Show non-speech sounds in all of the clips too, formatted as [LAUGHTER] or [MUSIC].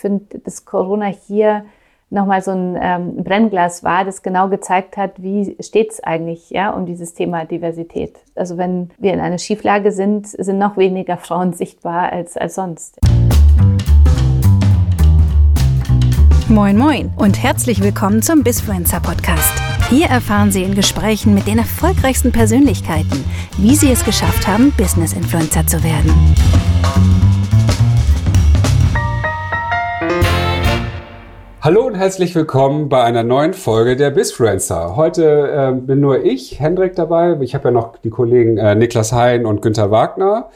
finde, dass Corona hier nochmal so ein ähm, Brennglas war, das genau gezeigt hat, wie steht es eigentlich ja, um dieses Thema Diversität. Also wenn wir in einer Schieflage sind, sind noch weniger [LAUGHS] Frauen sichtbar als, als sonst. Moin Moin und herzlich willkommen zum Bisfluencer Podcast. Hier erfahren Sie in Gesprächen mit den erfolgreichsten Persönlichkeiten, wie sie es geschafft haben, Business Influencer zu werden. Hallo und herzlich willkommen bei einer neuen Folge der Bisfluencer. Heute äh, bin nur ich, Hendrik, dabei. Ich habe ja noch die Kollegen äh, Niklas Hein und Günther Wagner.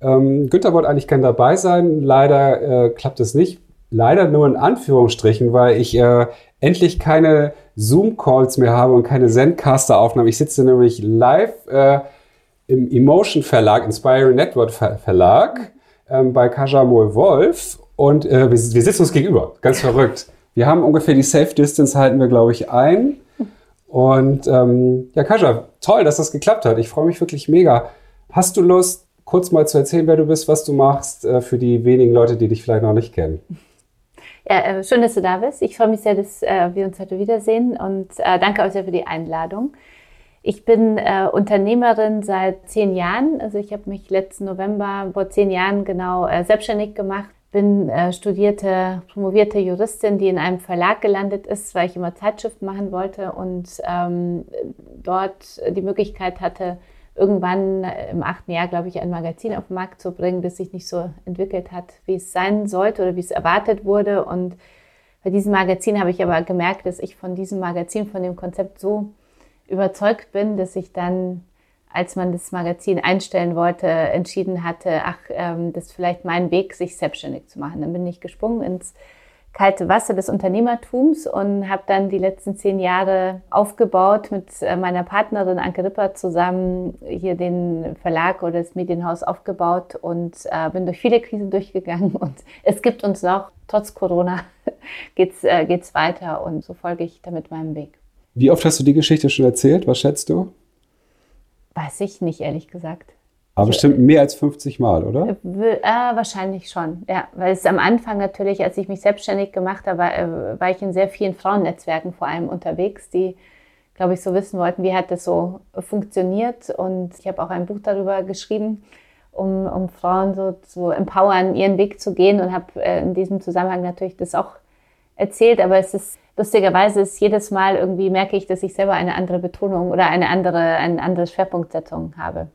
Ähm, Günther wollte eigentlich gern dabei sein. Leider äh, klappt es nicht. Leider nur in Anführungsstrichen, weil ich äh, endlich keine Zoom-Calls mehr habe und keine Zencaster-Aufnahmen. Ich sitze nämlich live äh, im Emotion Verlag, Inspiring Network Verlag, ähm, bei Kajamol Wolf und äh, wir, wir sitzen uns gegenüber. Ganz verrückt. Wir haben ungefähr die Safe Distance halten wir, glaube ich, ein. Und ähm, ja, Kaja, toll, dass das geklappt hat. Ich freue mich wirklich mega. Hast du Lust, kurz mal zu erzählen, wer du bist, was du machst, äh, für die wenigen Leute, die dich vielleicht noch nicht kennen? Ja, äh, schön, dass du da bist. Ich freue mich sehr, dass äh, wir uns heute wiedersehen und äh, danke euch sehr für die Einladung. Ich bin äh, Unternehmerin seit zehn Jahren. Also ich habe mich letzten November vor zehn Jahren genau äh, selbstständig gemacht bin äh, studierte, promovierte Juristin, die in einem Verlag gelandet ist, weil ich immer Zeitschriften machen wollte und ähm, dort die Möglichkeit hatte, irgendwann im achten Jahr, glaube ich, ein Magazin auf den Markt zu bringen, das sich nicht so entwickelt hat, wie es sein sollte oder wie es erwartet wurde. Und bei diesem Magazin habe ich aber gemerkt, dass ich von diesem Magazin, von dem Konzept so überzeugt bin, dass ich dann als man das Magazin einstellen wollte, entschieden hatte, ach, ähm, das ist vielleicht mein Weg, sich selbstständig zu machen. Dann bin ich gesprungen ins kalte Wasser des Unternehmertums und habe dann die letzten zehn Jahre aufgebaut mit äh, meiner Partnerin Anke Ripper zusammen hier den Verlag oder das Medienhaus aufgebaut und äh, bin durch viele Krisen durchgegangen [LAUGHS] und es gibt uns noch, trotz Corona [LAUGHS] geht's, äh, geht's weiter und so folge ich damit meinem Weg. Wie oft hast du die Geschichte schon erzählt? Was schätzt du? Weiß ich nicht, ehrlich gesagt. Aber bestimmt mehr als 50 Mal, oder? Äh, äh, wahrscheinlich schon, ja. Weil es am Anfang natürlich, als ich mich selbstständig gemacht habe, war, äh, war ich in sehr vielen Frauennetzwerken vor allem unterwegs, die, glaube ich, so wissen wollten, wie hat das so funktioniert. Und ich habe auch ein Buch darüber geschrieben, um, um Frauen so zu empowern, ihren Weg zu gehen und habe äh, in diesem Zusammenhang natürlich das auch erzählt. Aber es ist lustigerweise ist jedes Mal irgendwie merke ich, dass ich selber eine andere Betonung oder eine andere, eine andere Schwerpunktsetzung habe.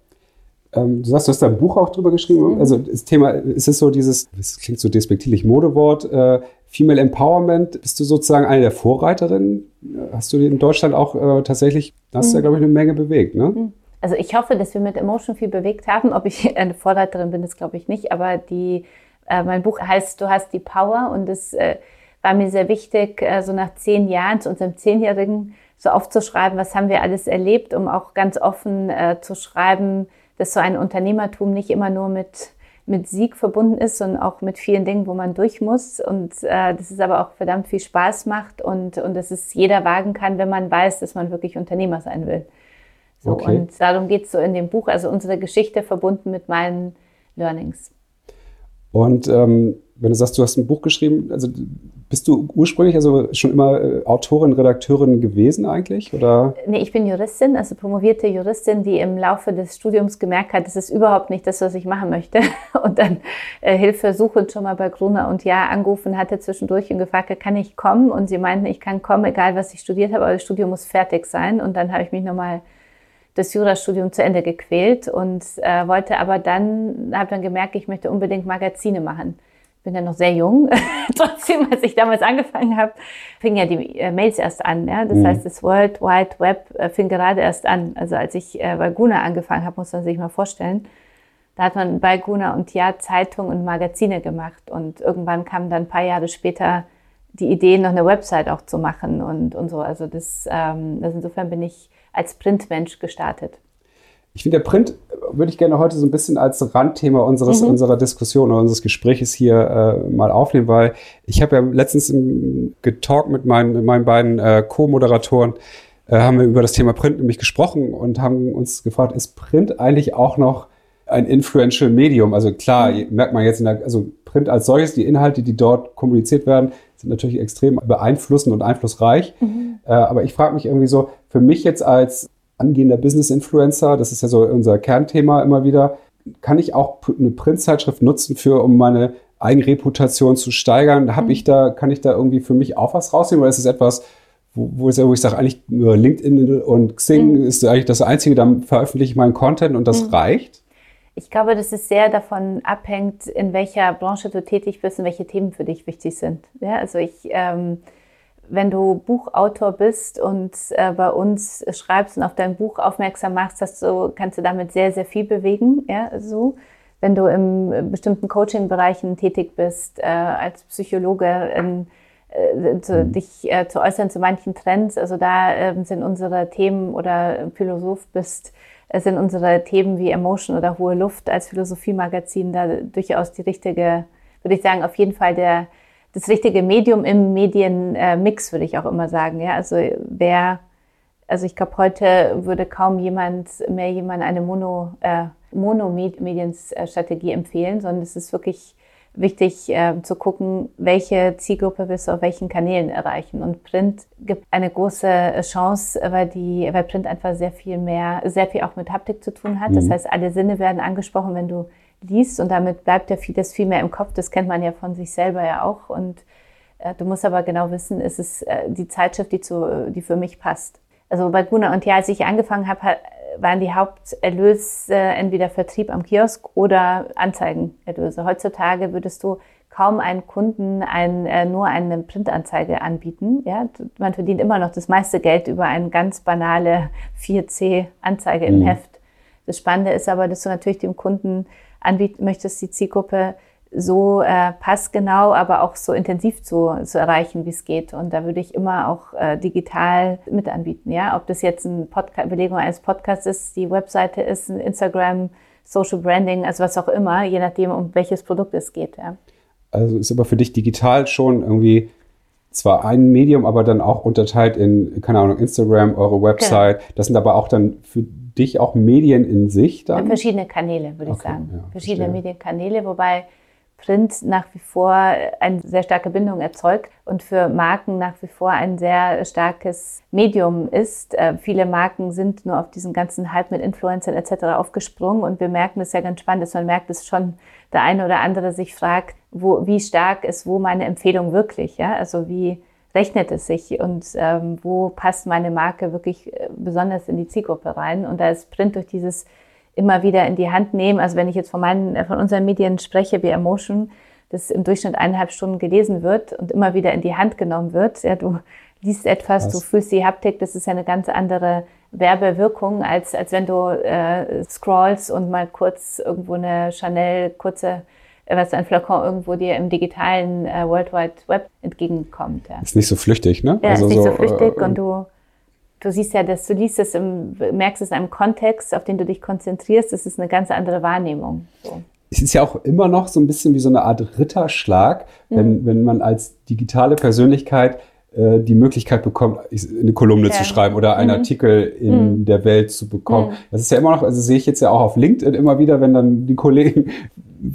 Ähm, du sagst, du hast da ein Buch auch drüber geschrieben. Mhm. Also das Thema, ist es so dieses, das klingt so despektierlich, Modewort, äh, Female Empowerment. Bist du sozusagen eine der Vorreiterinnen? Hast du in Deutschland auch äh, tatsächlich, hast mhm. du ja, glaube ich, eine Menge bewegt, ne? Mhm. Also ich hoffe, dass wir mit Emotion viel bewegt haben. Ob ich [LAUGHS] eine Vorreiterin bin, das glaube ich nicht. Aber die, äh, mein Buch heißt Du hast die Power und es äh, war mir sehr wichtig, äh, so nach zehn Jahren, zu unserem Zehnjährigen, so aufzuschreiben, was haben wir alles erlebt, um auch ganz offen äh, zu schreiben, dass so ein Unternehmertum nicht immer nur mit, mit Sieg verbunden ist, sondern auch mit vielen Dingen, wo man durch muss. Und äh, dass es aber auch verdammt viel Spaß macht und, und dass es jeder wagen kann, wenn man weiß, dass man wirklich Unternehmer sein will. So, okay. Und darum geht es so in dem Buch, also unsere Geschichte verbunden mit meinen Learnings. Und ähm, wenn du sagst, du hast ein Buch geschrieben, also bist du ursprünglich also schon immer äh, Autorin, Redakteurin gewesen eigentlich? Oder? Nee, ich bin Juristin, also promovierte Juristin, die im Laufe des Studiums gemerkt hat, das ist überhaupt nicht das, was ich machen möchte. [LAUGHS] Und dann äh, Hilfe suchend schon mal bei Gruner und Ja angerufen hatte zwischendurch und gefragt, kann ich kommen? Und sie meinten, ich kann kommen, egal was ich studiert habe, aber das Studium muss fertig sein. Und dann habe ich mich nochmal das Jurastudium zu Ende gequält und äh, wollte aber dann, habe dann gemerkt, ich möchte unbedingt Magazine machen bin ja noch sehr jung. [LAUGHS] Trotzdem, als ich damals angefangen habe, fing ja die äh, Mails erst an. Ja? Das mhm. heißt, das World Wide Web äh, fing gerade erst an. Also als ich äh, bei Guna angefangen habe, muss man sich mal vorstellen. Da hat man bei Guna und Ja Zeitungen und Magazine gemacht. Und irgendwann kam dann ein paar Jahre später die Idee, noch eine Website auch zu machen und, und so. Also das, ähm, also insofern bin ich als Printmensch gestartet. Ich finde, der Print würde ich gerne heute so ein bisschen als Randthema unseres, mhm. unserer Diskussion oder unseres Gesprächs hier äh, mal aufnehmen, weil ich habe ja letztens im, getalkt mit meinen, mit meinen beiden äh, Co-Moderatoren, äh, haben wir über das Thema Print nämlich gesprochen und haben uns gefragt, ist Print eigentlich auch noch ein influential Medium. Also klar, mhm. merkt man jetzt in der, also Print als solches, die Inhalte, die dort kommuniziert werden, sind natürlich extrem beeinflussend und einflussreich. Mhm. Äh, aber ich frage mich irgendwie so, für mich jetzt als angehender Business-Influencer, das ist ja so unser Kernthema immer wieder, kann ich auch eine Printzeitschrift nutzen für, um meine Eigenreputation zu steigern? Hab mhm. ich da, kann ich da irgendwie für mich auch was rausnehmen? Oder ist es etwas, wo, wo ich sage, eigentlich nur LinkedIn und Xing mhm. ist eigentlich das Einzige, dann veröffentliche ich meinen Content und das mhm. reicht? Ich glaube, dass es sehr davon abhängt, in welcher Branche du tätig bist und welche Themen für dich wichtig sind. Ja, also ich, ähm, wenn du Buchautor bist und äh, bei uns schreibst und auf dein Buch aufmerksam machst, hast du, kannst du damit sehr, sehr viel bewegen. Ja, so. Wenn du in bestimmten Coaching-Bereichen tätig bist, äh, als Psychologe, in, äh, zu, mhm. dich äh, zu äußern zu manchen Trends, also da ähm, sind unsere Themen oder Philosoph bist, es sind unsere Themen wie Emotion oder hohe Luft als Philosophiemagazin da durchaus die richtige, würde ich sagen, auf jeden Fall der, das richtige Medium im Medienmix, würde ich auch immer sagen. Ja, also wer, also ich glaube, heute würde kaum jemand mehr jemand eine Mono, äh, Monomedienstrategie empfehlen, sondern es ist wirklich wichtig äh, zu gucken, welche Zielgruppe willst du auf welchen Kanälen erreichen. Und Print gibt eine große Chance, weil die, weil Print einfach sehr viel mehr, sehr viel auch mit Haptik zu tun hat. Mhm. Das heißt, alle Sinne werden angesprochen, wenn du liest und damit bleibt ja vieles viel mehr im Kopf. Das kennt man ja von sich selber ja auch. Und äh, du musst aber genau wissen, ist es äh, die Zeitschrift, die zu, die für mich passt. Also bei Guna und ja, als ich angefangen habe, waren die Haupterlöse entweder Vertrieb am Kiosk oder Anzeigenerlöse. Heutzutage würdest du kaum einen Kunden ein, äh, nur eine Printanzeige anbieten. Ja? Man verdient immer noch das meiste Geld über eine ganz banale 4C-Anzeige im mhm. Heft. Das Spannende ist aber, dass du natürlich dem Kunden anbieten möchtest, die Zielgruppe so äh, passgenau, aber auch so intensiv zu, zu erreichen, wie es geht. Und da würde ich immer auch äh, digital mit anbieten. Ja, ob das jetzt eine Belegung eines Podcasts ist, die Webseite ist, ein Instagram, Social Branding, also was auch immer, je nachdem, um welches Produkt es geht. Ja. Also ist aber für dich digital schon irgendwie zwar ein Medium, aber dann auch unterteilt in, keine Ahnung, Instagram, eure Website. Genau. Das sind aber auch dann für dich auch Medien in sich dann? Verschiedene Kanäle, würde okay, ich sagen. Ja, Verschiedene verstehe. Medienkanäle, wobei Print nach wie vor eine sehr starke Bindung erzeugt und für Marken nach wie vor ein sehr starkes Medium ist. Äh, viele Marken sind nur auf diesen ganzen Hype mit Influencern etc. aufgesprungen und wir merken es ja ganz spannend, dass man merkt, dass schon der eine oder andere sich fragt, wo, wie stark ist wo meine Empfehlung wirklich, ja, also wie rechnet es sich und ähm, wo passt meine Marke wirklich äh, besonders in die Zielgruppe rein und da ist Print durch dieses immer wieder in die Hand nehmen. Also wenn ich jetzt von meinen, äh, von unseren Medien spreche, wie Emotion, das im Durchschnitt eineinhalb Stunden gelesen wird und immer wieder in die Hand genommen wird. Ja, du liest etwas, Was? du fühlst die Haptik, das ist ja eine ganz andere Werbewirkung, als, als wenn du äh, scrollst und mal kurz irgendwo eine Chanel kurze was ein Flakon irgendwo dir im digitalen äh, World Wide Web entgegenkommt. Ja. Ist nicht so flüchtig, ne? Ja, also ist nicht so, so flüchtig äh, und du du siehst ja, dass du liest es im, merkst es in einem Kontext, auf den du dich konzentrierst, das ist eine ganz andere Wahrnehmung. So. Es ist ja auch immer noch so ein bisschen wie so eine Art Ritterschlag, mhm. wenn, wenn man als digitale Persönlichkeit äh, die Möglichkeit bekommt, eine Kolumne ja. zu schreiben oder einen mhm. Artikel in mhm. der Welt zu bekommen. Mhm. Das ist ja immer noch, also sehe ich jetzt ja auch auf LinkedIn immer wieder, wenn dann die Kollegen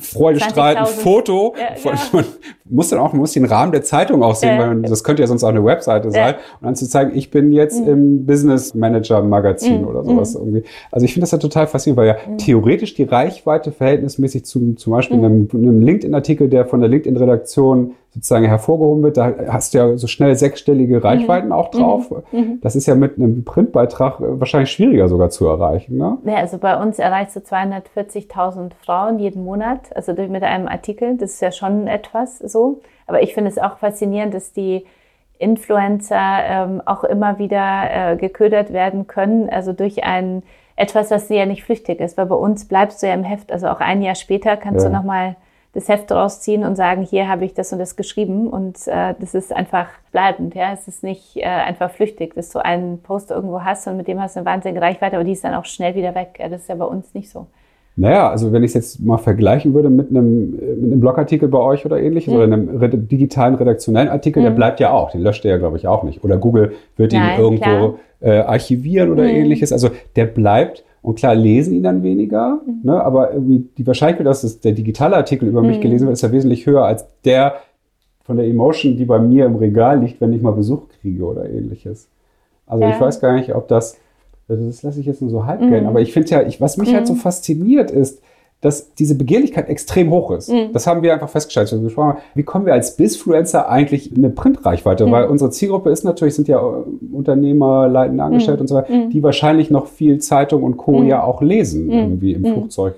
freudestrahlend ein Foto. Ja, von, ja. [LAUGHS] Man muss dann auch, man muss den Rahmen der Zeitung auch sehen, ja. weil man, das könnte ja sonst auch eine Webseite sein. Und dann zu zeigen, ich bin jetzt mhm. im Business Manager Magazin mhm. oder sowas mhm. irgendwie. Also ich finde das ja total faszinierend, weil ja mhm. theoretisch die Reichweite verhältnismäßig zum, zum Beispiel mhm. einem, einem LinkedIn-Artikel, der von der LinkedIn-Redaktion sozusagen hervorgehoben wird, da hast du ja so schnell sechsstellige Reichweiten mhm. auch drauf. Das ist ja mit einem Printbeitrag äh, wahrscheinlich schwieriger sogar zu erreichen. Ne? Ja, also bei uns erreichst du 240.000 Frauen jeden Monat, also mit einem Artikel. Das ist ja schon etwas so. Aber ich finde es auch faszinierend, dass die Influencer ähm, auch immer wieder äh, geködert werden können, also durch ein etwas, was ja nicht flüchtig ist, weil bei uns bleibst du ja im Heft, also auch ein Jahr später kannst ja. du nochmal das Heft rausziehen und sagen, hier habe ich das und das geschrieben und äh, das ist einfach bleibend, ja, es ist nicht äh, einfach flüchtig, dass du einen Post irgendwo hast und mit dem hast du eine wahnsinnige Reichweite, aber die ist dann auch schnell wieder weg. Ja, das ist ja bei uns nicht so. Naja, also wenn ich es jetzt mal vergleichen würde mit einem, mit einem Blogartikel bei euch oder ähnliches mhm. oder einem digitalen redaktionellen Artikel, mhm. der bleibt ja auch, den löscht ihr ja, glaube ich, auch nicht. Oder Google wird Nein, ihn irgendwo äh, archivieren oder mhm. ähnliches. Also der bleibt Und klar lesen ihn dann weniger, mhm. ne, aber irgendwie die Wahrscheinlichkeit, dass es der digitale Artikel über mich mhm. gelesen wird, ist ja wesentlich höher als der von der Emotion, die bei mir im Regal liegt, wenn ich mal Besuch kriege oder ähnliches. Also ja. ich weiß gar nicht, ob das, das lasse ich jetzt nur so halb mhm. gelten, aber ich finde ja, ich, was mich halt so mhm. fasziniert ist, dass diese Begehrlichkeit extrem hoch ist. Mhm. Das haben wir einfach festgestellt. Haben, wie kommen wir als Bizfluencer eigentlich in eine Printreichweite? Mhm. Weil unsere Zielgruppe ist natürlich, sind ja äh, Unternehmer, leitende Angestellte mhm. und so weiter, mhm. die wahrscheinlich noch viel Zeitung und Co. Mhm. ja auch lesen, mhm. irgendwie im Flugzeug.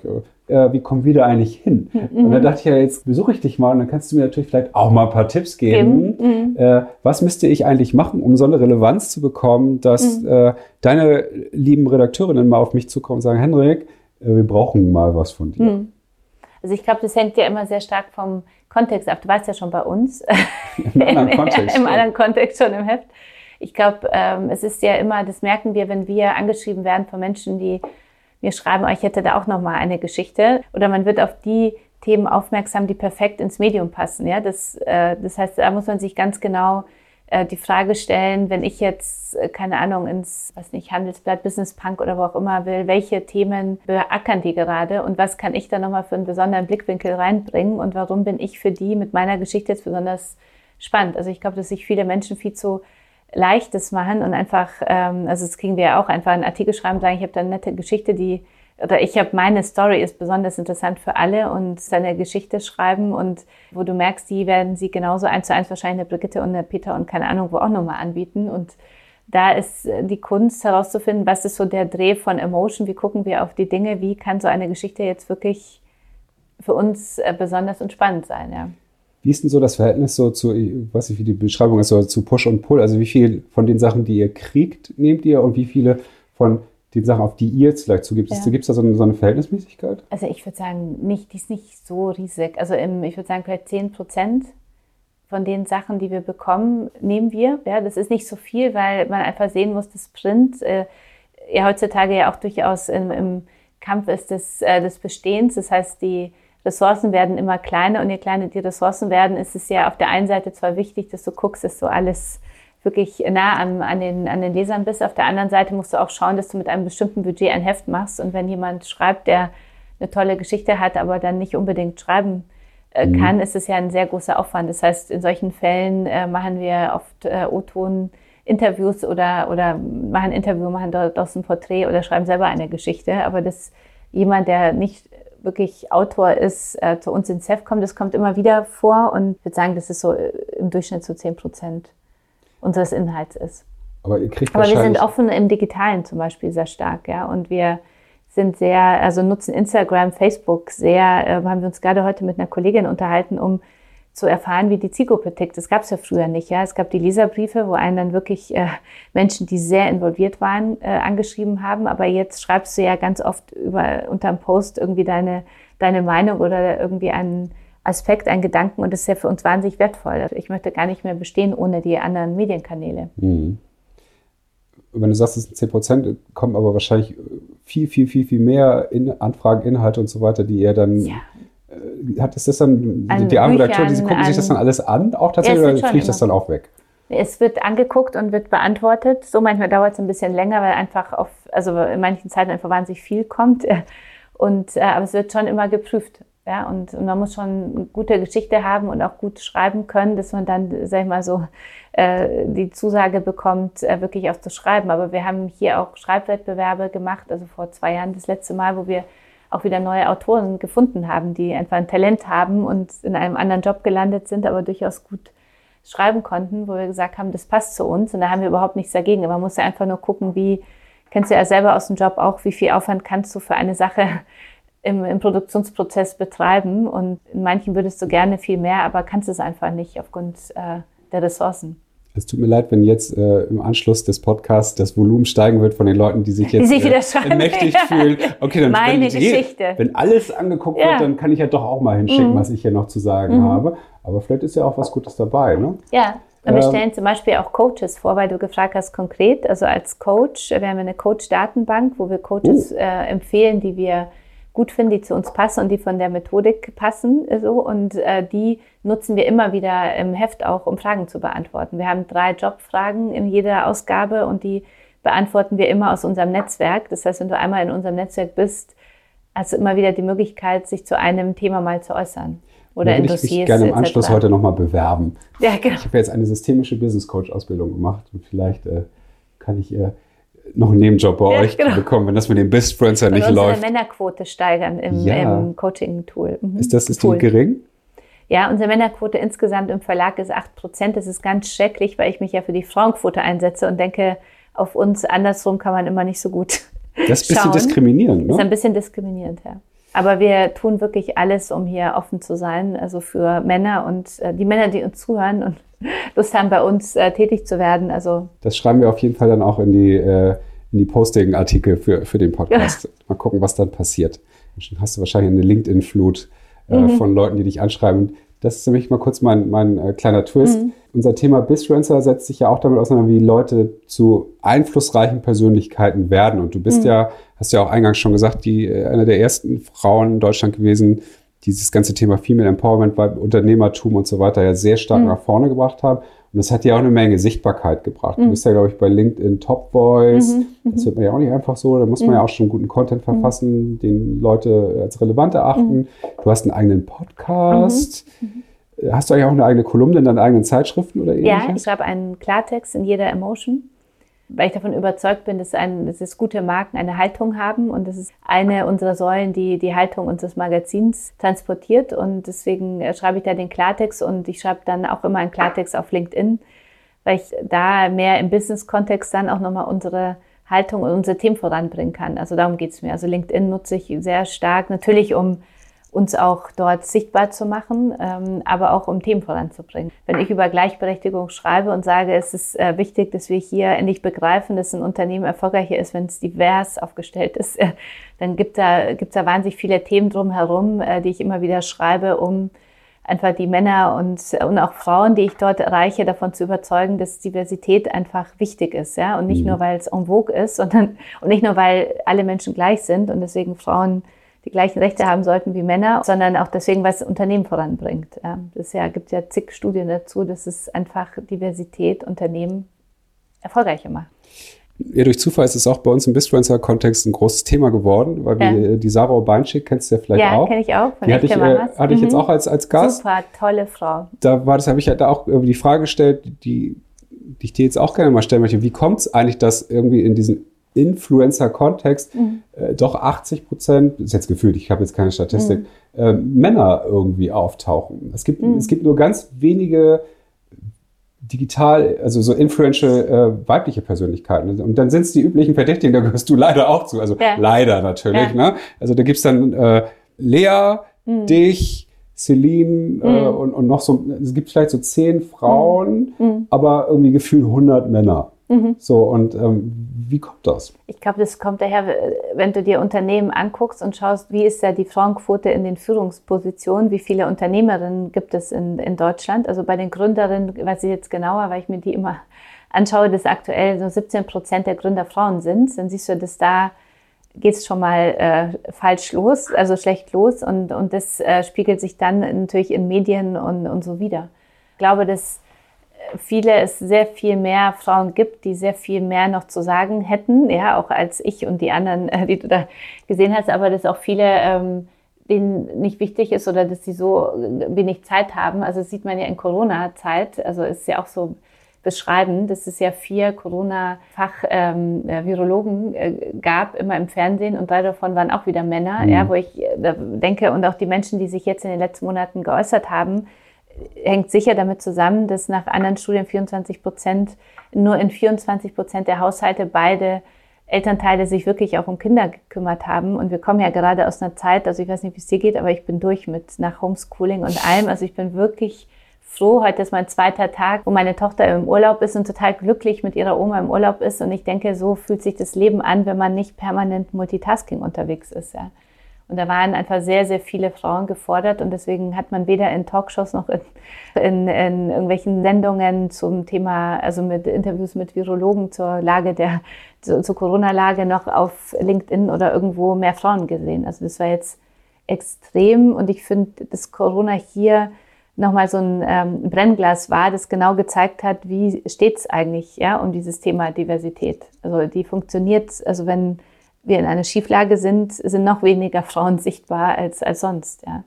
Äh, wie kommen wir da eigentlich hin? Und da dachte ich ja, jetzt besuche ich dich mal und dann kannst du mir natürlich vielleicht auch mal ein paar Tipps geben. Äh, was müsste ich eigentlich machen, um so eine Relevanz zu bekommen, dass äh, deine lieben Redakteurinnen mal auf mich zukommen und sagen, Henrik, äh, wir brauchen mal was von dir. Hm. Also ich glaube, das hängt ja immer sehr stark vom Kontext ab. Du weißt ja schon bei uns. [LAUGHS] Im anderen [LAUGHS] Kontext. Im anderen Kontext schon im Heft. Ich glaube, ähm, es ist ja immer, das merken wir, wenn wir angeschrieben werden von Menschen, die mir schreiben, ich hätte da auch noch mal eine Geschichte. Oder man wird auf die Themen aufmerksam, die perfekt ins Medium passen. Ja, das, äh, das heißt, da muss man sich ganz genau äh, die Frage stellen, wenn ich jetzt, äh, keine Ahnung, ins, was nicht, Handelsblatt, Business Punk oder wo auch immer will, welche Themen beackern die gerade und was kann ich da nochmal für einen besonderen Blickwinkel reinbringen und warum bin ich für die mit meiner Geschichte jetzt besonders spannend? Also ich glaube, dass sich viele Menschen viel zu leichtes machen und einfach, ähm, also das kriegen wir ja auch einfach einen Artikel schreiben, sagen, ich habe da eine nette Geschichte, die oder ich habe meine Story ist besonders interessant für alle und seine Geschichte schreiben und wo du merkst, die werden sie genauso eins zu eins wahrscheinlich eine Brigitte und eine Peter und keine Ahnung wo auch nochmal anbieten und da ist die Kunst herauszufinden, was ist so der Dreh von Emotion, wie gucken wir auf die Dinge, wie kann so eine Geschichte jetzt wirklich für uns äh, besonders und spannend sein, ja. Wie ist denn so das Verhältnis so zu, ich weiß nicht, wie die Beschreibung ist, so zu Push und Pull? Also wie viel von den Sachen, die ihr kriegt, nehmt ihr und wie viele von die Sachen, auf die ihr jetzt vielleicht zugibt. Ja. Gibt es da so eine, so eine, Verhältnismäßigkeit? Also ich würde sagen, nicht, die ist nicht so riesig. Also im, ich würde sagen, vielleicht 10 Prozent von den Sachen, die wir bekommen, nehmen wir. Ja, das ist nicht so viel, weil man einfach sehen muss, das Print äh, ja heutzutage ja auch durchaus im, im Kampf ist des, äh, des Bestehens. Das heißt, die Ressourcen werden immer kleiner und je kleiner die Ressourcen werden, ist es ja auf der einen Seite zwar wichtig, dass du guckst, dass du alles wirklich nah an, an, den, an den Lesern bist. Auf der anderen Seite musst du auch schauen, dass du mit einem bestimmten Budget ein Heft machst. Und wenn jemand schreibt, der eine tolle Geschichte hat, aber dann nicht unbedingt schreiben äh, mhm. kann, ist es ja ein sehr großer Aufwand. Das heißt, in solchen Fällen äh, machen wir oft äh, O-Ton. Interviews oder, oder machen Interview, machen daraus ein Porträt oder schreiben selber eine Geschichte. Aber dass jemand, der nicht wirklich Autor ist, äh, zu uns ins Heft kommt, das kommt immer wieder vor und ich würde sagen, das ist so äh, im Durchschnitt so 10 Prozent unseres Inhalts ist. Aber ihr kriegt Aber wir sind offen im Digitalen zum Beispiel sehr stark, ja. Und wir sind sehr, also nutzen Instagram, Facebook sehr, äh, haben wir uns gerade heute mit einer Kollegin unterhalten, um zu erfahren, wie die Zielgruppe tickt. Das gab es ja früher nicht, ja. Es gab die Leserbriefe, wo einen dann wirklich äh, Menschen, die sehr involviert waren, äh, angeschrieben haben. Aber jetzt schreibst du ja ganz oft über unter einem Post irgendwie deine deine Meinung oder irgendwie einen Aspekt, ein Gedanken und das ist ja für uns wahnsinnig wertvoll. Ich möchte gar nicht mehr bestehen ohne die anderen Medienkanäle. Mhm. Wenn du sagst, es sind 10 Prozent, kommen aber wahrscheinlich viel, viel, viel, viel mehr in Anfragen, Inhalte und so weiter, die ihr dann. Ja. Äh, hat es das dann, an die Redakteure, die gucken sich das dann alles an, auch tatsächlich, ja, oder fliegt das dann auch weg? Es wird angeguckt und wird beantwortet. So manchmal dauert es ein bisschen länger, weil einfach auf, also in manchen Zeiten einfach wahnsinnig viel kommt. [LAUGHS] Und, äh, aber es wird schon immer geprüft. Ja, und, und, man muss schon eine gute Geschichte haben und auch gut schreiben können, dass man dann, sag ich mal so, äh, die Zusage bekommt, äh, wirklich auch zu schreiben. Aber wir haben hier auch Schreibwettbewerbe gemacht, also vor zwei Jahren das letzte Mal, wo wir auch wieder neue Autoren gefunden haben, die einfach ein Talent haben und in einem anderen Job gelandet sind, aber durchaus gut schreiben konnten, wo wir gesagt haben, das passt zu uns und da haben wir überhaupt nichts dagegen. Man muss ja einfach nur gucken, wie, kennst du ja selber aus dem Job auch, wie viel Aufwand kannst du für eine Sache [LAUGHS] im, im Produktionsprozess betreiben. Und in manchen würdest du gerne viel mehr, aber kannst es einfach nicht aufgrund äh, der Ressourcen. Es tut mir leid, wenn jetzt äh, im Anschluss des Podcasts das Volumen steigen wird von den Leuten, die sich [LAUGHS] jetzt die sich äh, ermächtigt fühlen. Okay, dann Meine wenn, Geschichte. wenn alles angeguckt ja. wird, dann kann ich ja doch auch mal hinschicken, mhm. was ich hier noch zu sagen mhm. habe. Aber vielleicht ist ja auch was Gutes dabei. Ne? Ja, und wir ähm, stellen zum Beispiel auch Coaches vor, weil du gefragt hast konkret, also als Coach, wir haben eine Coach-Datenbank, wo wir Coaches oh. äh, empfehlen, die wir gut finden, die zu uns passen und die von der Methodik passen. So. Und äh, die nutzen wir immer wieder im Heft auch, um Fragen zu beantworten. Wir haben drei Jobfragen in jeder Ausgabe und die beantworten wir immer aus unserem Netzwerk. Das heißt, wenn du einmal in unserem Netzwerk bist, hast du immer wieder die Möglichkeit, sich zu einem Thema mal zu äußern. Oder in Dossiers. Ich mich gerne im Anschluss etc. heute nochmal bewerben. Ja, genau. Ich habe jetzt eine systemische Business Coach Ausbildung gemacht und vielleicht äh, kann ich ihr noch einen Nebenjob bei Ja, euch genau. bekommen, wenn das mit dem Bistfluencer Und nicht unsere läuft. Männerquote steigern im, Ja. im Coaching-Tool. Mhm. Ist das ist Tool. die gering? Ja, unsere Männerquote insgesamt im Verlag ist 8 Prozent. Das ist ganz schrecklich, weil ich mich ja für die Frauenquote einsetze und denke, auf uns andersrum kann man immer nicht so gut Das ist ein bisschen diskriminierend, Ist ein ne? bisschen diskriminierend, ja. Aber wir tun wirklich alles, um hier offen zu sein, also für Männer und äh, die Männer, die uns zuhören und [LAUGHS] Lust haben, bei uns äh, tätig zu werden. Also Das schreiben wir auf jeden Fall dann auch in die, äh, in die Posting-Artikel für, für den Podcast. Mal gucken, was dann passiert. Dann hast du wahrscheinlich eine LinkedIn-Flut äh, Mhm. von Leuten, die dich anschreiben. Das ist nämlich mal kurz mein, mein äh, kleiner Twist. Mhm. Unser Thema Bisfluencer setzt sich ja auch damit auseinander, wie Leute zu einflussreichen Persönlichkeiten werden. Und du Mhm. bist ja, hast ja auch eingangs schon gesagt, die äh, eine der ersten Frauen in Deutschland gewesen, die dieses ganze Thema Female Empowerment, Unternehmertum und so weiter ja sehr stark Mhm. nach vorne gebracht haben. Und das hat ja auch eine Menge Sichtbarkeit gebracht. Du bist ja, glaube ich, bei LinkedIn Top Voice. Mhm. Das wird man ja auch nicht einfach so. Da muss man ja auch schon guten Content verfassen, den Leute als relevant erachten. Du hast einen eigenen Podcast. Hast du eigentlich auch eine eigene Kolumne in deinen eigenen Zeitschriften oder ja, ich ähnliches? schreibe einen Klartext in jeder Emotion, weil ich davon überzeugt bin, dass, ein, dass es gute Marken eine Haltung haben und das ist eine unserer Säulen, die die Haltung unseres Magazins transportiert und deswegen schreibe ich da den Klartext und ich schreibe dann auch immer einen Klartext auf LinkedIn, weil ich da mehr im Business-Kontext dann auch nochmal unsere Haltung und unsere Themen voranbringen kann. Also darum geht's mir. Also LinkedIn nutze ich sehr stark, natürlich um uns auch dort sichtbar zu machen, ähm, aber auch um Themen voranzubringen. Wenn ich über Gleichberechtigung schreibe und sage, es ist äh, wichtig, dass wir hier endlich begreifen, dass ein Unternehmen erfolgreicher ist, wenn es divers aufgestellt ist, äh, dann gibt da, gibt's da wahnsinnig viele Themen drumherum, äh, die ich immer wieder schreibe, um einfach die Männer und, und auch Frauen, die ich dort erreiche, davon zu überzeugen, dass Diversität einfach wichtig ist, ja, und nicht nur, weil es en vogue ist, sondern und nicht nur, weil alle Menschen gleich sind und deswegen Frauen die gleichen Rechte haben sollten wie Männer, sondern auch deswegen, was Unternehmen voranbringt. Ja, das ja, gibt ja zig Studien dazu, dass es einfach Diversität Unternehmen erfolgreicher macht. Ja, durch Zufall ist es auch bei uns im Bistfluencer-Kontext ein großes Thema geworden, weil Ja. wir die Sarah Obeinschick kennst du ja vielleicht ja, auch. kenne ich auch. Von Die hatte ich, äh, hatte ich jetzt Mhm. auch als, als Gast. Super, tolle Frau. da war das, habe ich ja da auch die Frage gestellt, die, die ich dir jetzt auch gerne mal stellen möchte. Wie kommt es eigentlich, dass irgendwie in diesem Influencer-Kontext Mhm. äh, doch 80 Prozent, ist jetzt gefühlt, ich habe jetzt keine Mhm. Statistik, äh, Männer irgendwie auftauchen? Es gibt, Mhm. es gibt nur ganz wenige digital, also so influential äh, weibliche Persönlichkeiten. Und dann sind es die üblichen Verdächtigen, da gehörst du leider auch zu. Also Ja. leider natürlich. Ja. Ne? Also da gibt's dann äh, Lea, Mhm. dich, Celine äh, und, und noch so, es gibt vielleicht so zehn Frauen, Mhm. aber irgendwie gefühlt 100 Männer. Mhm. So, und ähm, wie kommt das? Ich glaube, das kommt daher, wenn du dir Unternehmen anguckst und schaust, wie ist da die Frauenquote in den Führungspositionen, wie viele Unternehmerinnen gibt es in, in Deutschland. Also bei den Gründerinnen weiß ich jetzt genauer, weil ich mir die immer anschaue, dass aktuell so 17 Prozent der Gründer Frauen sind. Dann siehst du, dass da geht es schon mal äh, falsch los, also schlecht los. Und, und das äh, spiegelt sich dann natürlich in Medien und, und so wieder. Ich glaube, dass viele es sehr viel mehr Frauen gibt, die sehr viel mehr noch zu sagen hätten, ja, auch als ich und die anderen, äh, die du da gesehen hast, aber dass auch viele, ähm, denen nicht wichtig ist oder dass sie so wenig Zeit haben. Also das sieht man ja in Corona-Zeit, also ist ja auch so beschreiben, dass es ja vier Corona-Fach-Virologen äh, gab, immer im Fernsehen und drei davon waren auch wieder Männer, Mhm. ja, wo ich äh, denke und auch die Menschen, die sich jetzt in den letzten Monaten geäußert haben, hängt sicher damit zusammen, dass nach anderen Studien 24 Prozent, nur in 24 Prozent der Haushalte beide Elternteile sich wirklich auch um Kinder gekümmert haben. Und wir kommen ja gerade aus einer Zeit, also ich weiß nicht, wie es dir geht, aber ich bin durch mit nach Homeschooling und allem. Also ich bin wirklich froh. Heute ist mein zweiter Tag, wo meine Tochter im Urlaub ist und total glücklich mit ihrer Oma im Urlaub ist. Und ich denke, so fühlt sich das Leben an, wenn man nicht permanent Multitasking unterwegs ist. Ja. Und da waren einfach sehr, sehr viele Frauen gefordert und deswegen hat man weder in Talkshows noch in, in, in irgendwelchen Sendungen zum Thema, also mit Interviews mit Virologen zur Lage der, zu, zur Corona-Lage noch auf LinkedIn oder irgendwo mehr Frauen gesehen. Also das war jetzt extrem und ich finde, dass Corona hier nochmal so ein ähm, Brennglas war, das genau gezeigt hat, wie steht es eigentlich ja, um dieses Thema Diversität. Also die funktioniert, also wenn wir in einer Schieflage sind, sind noch weniger Frauen sichtbar als, als sonst. Ja.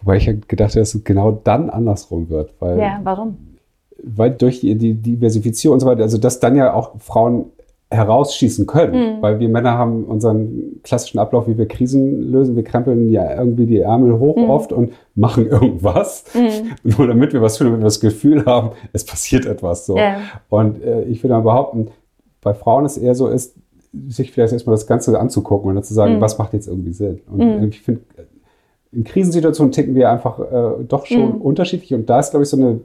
Wobei ich ja gedacht habe, dass es genau dann andersrum wird. Weil, ja, warum? Weil durch die, die Diversifizierung und so weiter, also dass dann ja auch Frauen herausschießen können, mhm. weil wir Männer haben unseren klassischen Ablauf, wie wir Krisen lösen. Wir krempeln ja irgendwie die Ärmel hoch mhm. oft und machen irgendwas, mhm. [LAUGHS] nur damit wir was tun, damit wir das Gefühl haben, es passiert etwas so. Ja. Und äh, ich würde mal behaupten, bei Frauen ist eher so ist, sich vielleicht erstmal das Ganze anzugucken und dann zu sagen, mhm. was macht jetzt irgendwie Sinn. Und mhm. ich finde, in Krisensituationen ticken wir einfach äh, doch schon mhm. unterschiedlich und da ist, glaube ich, so eine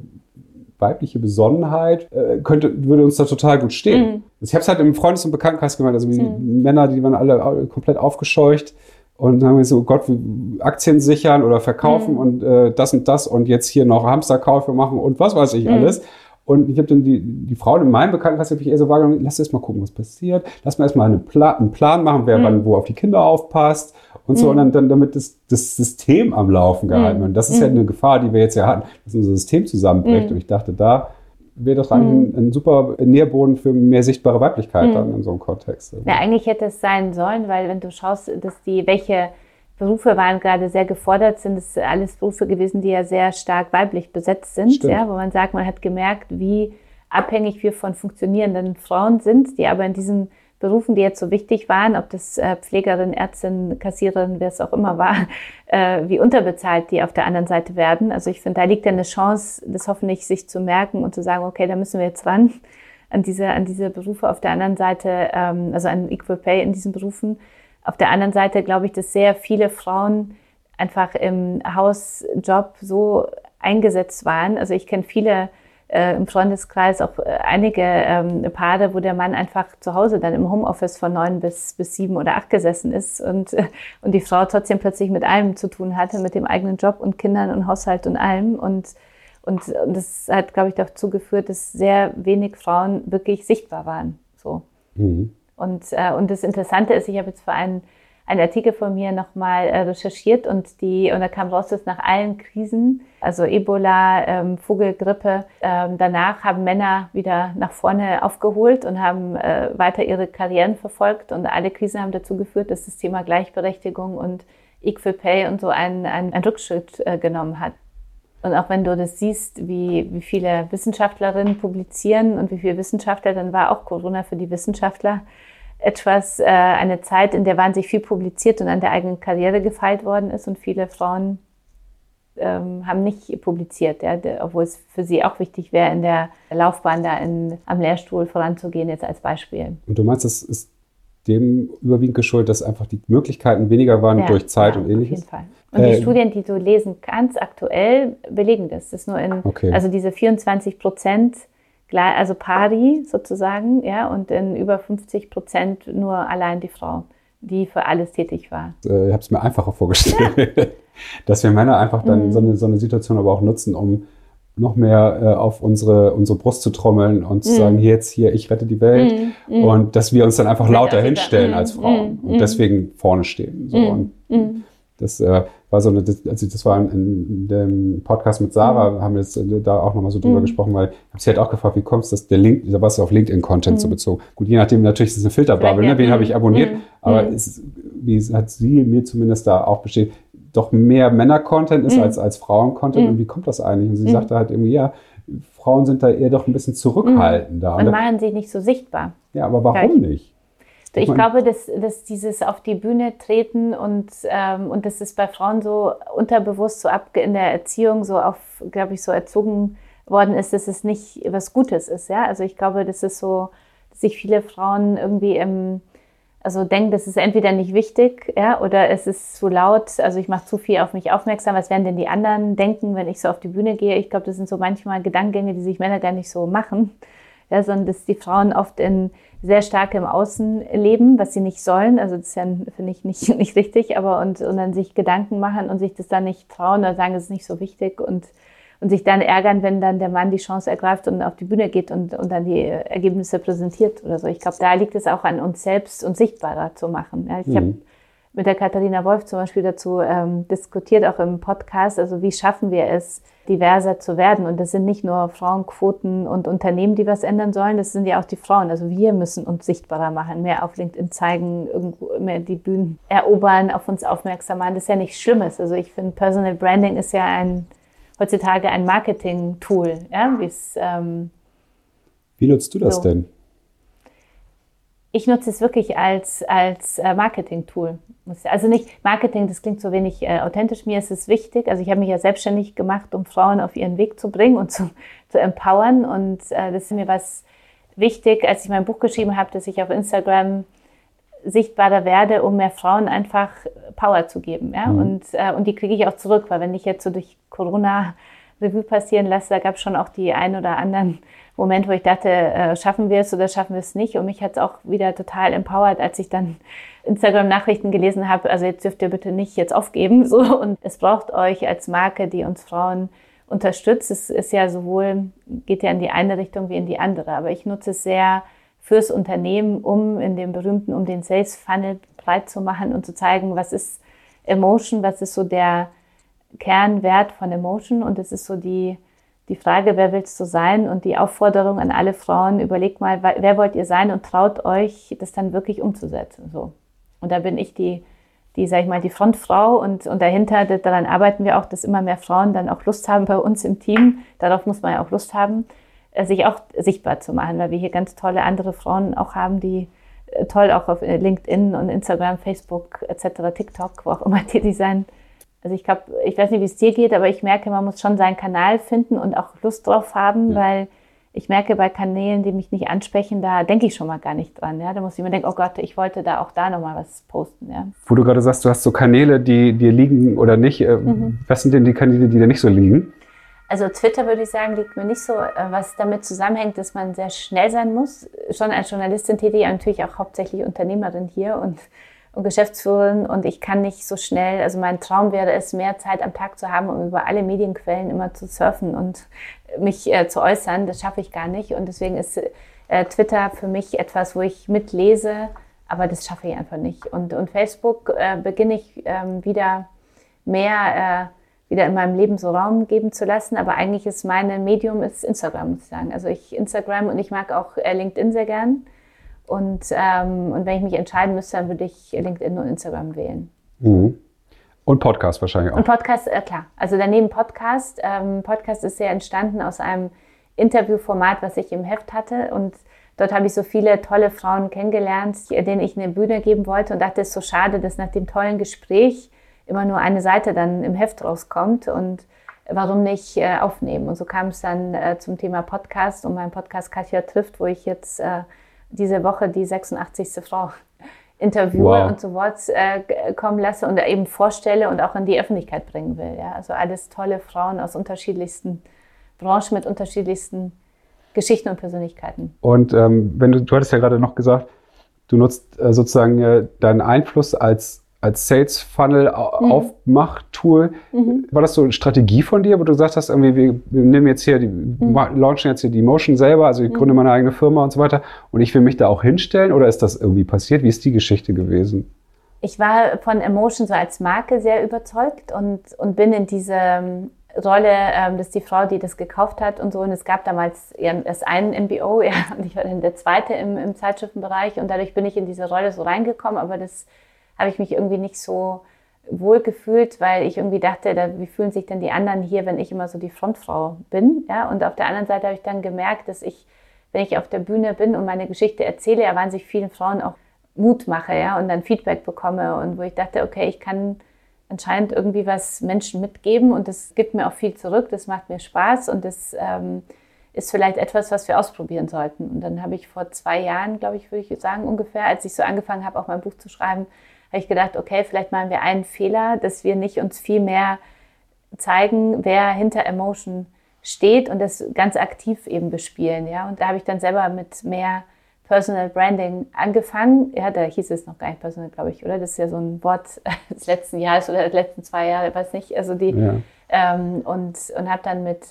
weibliche Besonnenheit äh, könnte, würde uns da total gut stehen. Mhm. Also ich habe es halt im Freundes- und Bekanntenkreis gemeint, also die mhm. Männer, die waren alle komplett aufgescheucht und haben so, oh Gott, Aktien sichern oder verkaufen mhm. und äh, das und das und jetzt hier noch Hamsterkäufe machen und was weiß ich alles. Und ich habe dann die, die Frauen in meinem Bekanntenkreis habe ich eher so wahrgenommen, lass erst mal gucken, was passiert. Lass mal erstmal eine Pla einen Plan machen, wer mhm. wann wo auf die Kinder aufpasst und so, mhm. und dann, dann damit das, das System am Laufen gehalten wird. Und das ist ja mhm. eine Gefahr, die wir jetzt ja hatten, dass unser System zusammenbricht. Mhm. Und ich dachte, da wäre doch eigentlich ein, ein, super Nährboden für mehr sichtbare Weiblichkeit dann in so einem Kontext. Ja, eigentlich hätte es sein sollen, weil wenn du schaust, dass die, welche Berufe waren gerade sehr gefordert, sind es alles Berufe gewesen, die ja sehr stark weiblich besetzt sind, ja, wo man sagt, man hat gemerkt, wie abhängig wir von funktionierenden Frauen sind, die aber in diesen Berufen, die jetzt so wichtig waren, ob das äh, Pflegerin, Ärztin, Kassiererin, wer es auch immer war, [LAUGHS] äh, wie unterbezahlt die auf der anderen Seite werden. Also ich finde, da liegt ja eine Chance, das hoffentlich sich zu merken und zu sagen, okay, da müssen wir jetzt ran an diese, an diese Berufe. Auf der anderen Seite, ähm, also an Equal Pay in diesen Berufen. Auf der anderen Seite glaube ich, dass sehr viele Frauen einfach im Hausjob so eingesetzt waren. Also ich kenne viele äh, im Freundeskreis auch äh, einige ähm, Paare, wo der Mann einfach zu Hause dann im Homeoffice von neun bis, bis sieben oder acht gesessen ist und, [LAUGHS] und die Frau trotzdem plötzlich mit allem zu tun hatte, mit dem eigenen Job und Kindern und Haushalt und allem. Und, und, und das hat, glaube ich, dazu geführt, dass sehr wenig Frauen wirklich sichtbar waren. So. Mhm. Und, äh, und das Interessante ist, ich habe jetzt vor einem einen Artikel von mir nochmal äh, recherchiert und die, und da kam raus, dass nach allen Krisen, also Ebola, ähm, Vogelgrippe, ähm, danach haben Männer wieder nach vorne aufgeholt und haben äh, weiter ihre Karrieren verfolgt und alle Krisen haben dazu geführt, dass das Thema Gleichberechtigung und Equal Pay und so einen, einen, einen Rückschritt äh, genommen hat. Und auch wenn du das siehst, wie, wie viele Wissenschaftlerinnen publizieren und wie viele Wissenschaftler, dann war auch Corona für die Wissenschaftler etwas, äh, eine Zeit, in der wahnsinnig viel publiziert und an der eigenen Karriere gefeilt worden ist und viele Frauen ähm, haben nicht publiziert, ja, obwohl es für sie auch wichtig wäre, in der Laufbahn da in, am Lehrstuhl voranzugehen, jetzt als Beispiel. Und du meinst, das ist dem überwiegend geschuldet, dass einfach die Möglichkeiten weniger waren ja, durch Zeit ja, und ähnliches? Auf jeden Fall. Und äh, die Studien, die du lesen kannst, aktuell belegen das. Das ist nur in, okay. also diese 24 Prozent also pari sozusagen, ja, und in über 50 Prozent nur allein die Frau, die für alles tätig war. Äh, ich habe es mir einfacher vorgestellt, ja. [LAUGHS] dass wir Männer einfach dann mhm. so, eine, so eine Situation aber auch nutzen, um noch mehr äh, auf unsere, unsere Brust zu trommeln und zu mm. sagen, jetzt hier, ich rette die Welt. Mm. Und dass wir uns dann einfach lauter hinstellen als Frauen und deswegen vorne stehen. So. Und das äh, war so eine, also das war in, dem Podcast mit Sarah, mhm. haben wir jetzt äh, da auch nochmal so drüber mhm. gesprochen, weil ich habe sie halt auch gefragt, wie kommst du, dass der Link, da warst du auf LinkedIn-Content mhm. so bezogen. Gut, je nachdem, natürlich ist es eine Filterbubble, ne? wen habe ich abonniert, mhm. aber mhm. es, wie hat sie mir zumindest da auch bestätigt, doch mehr Männer-Content ist mhm. als, als Frauen-Content. Und wie kommt das eigentlich? Und sie sagte halt irgendwie, ja, Frauen sind da eher doch ein bisschen zurückhaltender. Und machen sich nicht so sichtbar. Ja, aber warum Gleich. nicht? Ich glaube, dass, dass dieses auf die Bühne treten und, ähm, und das ist bei Frauen so unterbewusst so ab in der Erziehung so auf, glaube ich, so erzogen worden ist, dass es nicht was Gutes ist. Ja, also ich glaube, das ist so, dass sich viele Frauen irgendwie im, also denken, das ist entweder nicht wichtig, ja, oder es ist zu laut, also ich mache zu viel auf mich aufmerksam, was werden denn die anderen denken, wenn ich so auf die Bühne gehe? Ich glaube, das sind so manchmal Gedankengänge, die sich Männer gar nicht so machen, ja, sondern dass die Frauen oft in sehr stark im Außen leben, was sie nicht sollen. Also das ist ja, finde ich, nicht, [LAUGHS] nicht richtig, aber und, und dann sich Gedanken machen und sich das dann nicht trauen oder sagen, es ist nicht so wichtig und, und sich dann ärgern, wenn dann der Mann die Chance ergreift und auf die Bühne geht und, und dann die Ergebnisse präsentiert oder so. Ich glaube, da liegt es auch an uns selbst, uns sichtbarer zu machen. Ja, ich mhm. habe mit der Katharina Wolf zum Beispiel dazu ähm, diskutiert, auch im Podcast. Also wie schaffen wir es, diverser zu werden? Und das sind nicht nur Frauenquoten und Unternehmen, die was ändern sollen, das sind ja auch die Frauen. Also wir müssen uns sichtbarer machen, mehr auf LinkedIn zeigen, irgendwo mehr die Bühnen erobern, auf uns aufmerksam machen. Das ist ja nichts Schlimmes. Also ich finde, Personal Branding ist ja ein heutzutage ein Marketing-Tool. Ja? Ähm, wie nutzt du das so. denn? Ich nutze es wirklich als, als äh, Marketing-Tool. Also nicht Marketing, das klingt so wenig äh, authentisch. Mir ist es wichtig. Also ich habe mich ja selbstständig gemacht, um Frauen auf ihren Weg zu bringen und [LAUGHS] zu, zu empowern. Und äh, das ist mir was wichtig, als ich mein Buch geschrieben habe, dass ich auf Instagram sichtbarer werde, um mehr Frauen einfach Power zu geben. Ja? Mhm. Und, äh, und die kriege ich auch zurück, weil wenn ich jetzt so durch Corona Revue passieren lasse, da gab es schon auch die ein oder anderen Moment, wo ich dachte, äh, schaffen wir es oder schaffen wir es nicht. Und mich hat es auch wieder total empowert, als ich dann [LAUGHS] Instagram-Nachrichten gelesen habe. Also jetzt dürft ihr bitte nicht jetzt aufgeben. [LAUGHS] So. Und es braucht euch als Marke, die uns Frauen unterstützt. Es ist ja sowohl, geht ja in die eine Richtung wie in die andere. Aber ich nutze es sehr fürs Unternehmen, um in dem berühmten, um den Sales Funnel breit zu machen und zu zeigen, was ist Emotion, was ist so der Kernwert von Emotion. Und es ist so die, die Frage, wer willst du sein? Und die Aufforderung an alle Frauen, überlegt mal, wer wollt ihr sein und traut euch, das dann wirklich umzusetzen. So. Und da bin ich die, die, sag ich mal, die Frontfrau und, und dahinter, daran arbeiten wir auch, dass immer mehr Frauen dann auch Lust haben bei uns im Team. Darauf muss man ja auch Lust haben, äh, sich auch sichtbar zu machen, weil wir hier ganz tolle andere Frauen auch haben, die äh, toll auch auf äh, LinkedIn und Instagram, Facebook etc., TikTok, wo auch immer [LAUGHS] tätig sein also ich glaube, ich weiß nicht, wie es dir geht, aber ich merke, man muss schon seinen Kanal finden und auch Lust drauf haben, ja. weil ich merke bei Kanälen, die mich nicht ansprechen, da denke ich schon mal gar nicht dran. Ja? Da muss ich mir denken, oh Gott, ich wollte da auch da nochmal was posten. Ja? Wo du gerade sagst, du hast so Kanäle, die dir liegen oder nicht. Äh, mhm. Was sind denn die Kanäle, die dir nicht so liegen? Also Twitter würde ich sagen, liegt mir nicht so, äh, was damit zusammenhängt, dass man sehr schnell sein muss. Schon als Journalistin tätig, natürlich auch hauptsächlich Unternehmerin hier und und Geschäftsführerin und ich kann nicht so schnell, also mein Traum wäre es, mehr Zeit am Tag zu haben, um über alle Medienquellen immer zu surfen und mich äh, zu äußern. Das schaffe ich gar nicht und deswegen ist äh, Twitter für mich etwas, wo ich mitlese, aber das schaffe ich einfach nicht. Und, und Facebook äh, beginne ich ähm, wieder mehr äh, wieder in meinem Leben so Raum geben zu lassen, aber eigentlich ist mein Medium ist Instagram, muss ich sagen. Also ich Instagram und ich mag auch äh, LinkedIn sehr gern. Und, ähm, und wenn ich mich entscheiden müsste, dann würde ich LinkedIn und Instagram wählen. Mhm. Und Podcast wahrscheinlich auch. Und Podcast, äh, klar. Also daneben Podcast. Ähm, Podcast ist sehr entstanden aus einem Interviewformat, was ich im Heft hatte. Und dort habe ich so viele tolle Frauen kennengelernt, denen ich eine Bühne geben wollte und dachte, es ist so schade, dass nach dem tollen Gespräch immer nur eine Seite dann im Heft rauskommt. Und warum nicht äh, aufnehmen? Und so kam es dann äh, zum Thema Podcast und mein Podcast Katja trifft, wo ich jetzt äh, diese Woche die 86. Frau [LAUGHS] interviewe wow. und zu Wort äh, kommen lasse und eben vorstelle und auch in die Öffentlichkeit bringen will. Ja? Also alles tolle Frauen aus unterschiedlichsten Branchen mit unterschiedlichsten Geschichten und Persönlichkeiten. Und ähm, wenn du, du hattest ja gerade noch gesagt, du nutzt äh, sozusagen äh, deinen Einfluss als als Sales Funnel mhm. Aufmach-Tool. Mhm. War das so eine Strategie von dir, wo du gesagt hast, irgendwie, wir, wir nehmen jetzt hier, die, mhm. launchen jetzt hier die Motion selber, also ich mhm. gründe meine eigene Firma und so weiter und ich will mich da auch hinstellen oder ist das irgendwie passiert? Wie ist die Geschichte gewesen? Ich war von Emotion so als Marke sehr überzeugt und, und bin in diese ähm, Rolle, ähm, dass die Frau, die das gekauft hat und so, und es gab damals erst einen MBO, ja, [LAUGHS] und ich war dann der zweite im, im Zeitschriftenbereich und dadurch bin ich in diese Rolle so reingekommen, aber das habe ich mich irgendwie nicht so wohl gefühlt, weil ich irgendwie dachte, da, wie fühlen sich denn die anderen hier, wenn ich immer so die Frontfrau bin? Ja? Und auf der anderen Seite habe ich dann gemerkt, dass ich, wenn ich auf der Bühne bin und meine Geschichte erzähle, erwarten sich vielen Frauen auch Mut mache ja? und dann Feedback bekomme und wo ich dachte, okay, ich kann anscheinend irgendwie was Menschen mitgeben und das gibt mir auch viel zurück, das macht mir Spaß und das ähm, ist vielleicht etwas, was wir ausprobieren sollten. Und dann habe ich vor zwei Jahren, glaube ich, würde ich sagen, ungefähr, als ich so angefangen habe, auch mein Buch zu schreiben, habe ich gedacht, okay, vielleicht machen wir einen Fehler, dass wir nicht uns viel mehr zeigen, wer hinter Emotion steht und das ganz aktiv eben bespielen. Ja? Und da habe ich dann selber mit mehr Personal Branding angefangen. Ja, da hieß es noch gar nicht Personal, glaube ich, oder? Das ist ja so ein Wort [LAUGHS] des letzten Jahres oder des letzten zwei Jahre, weiß nicht. Also die ja. ähm, und und habe dann mit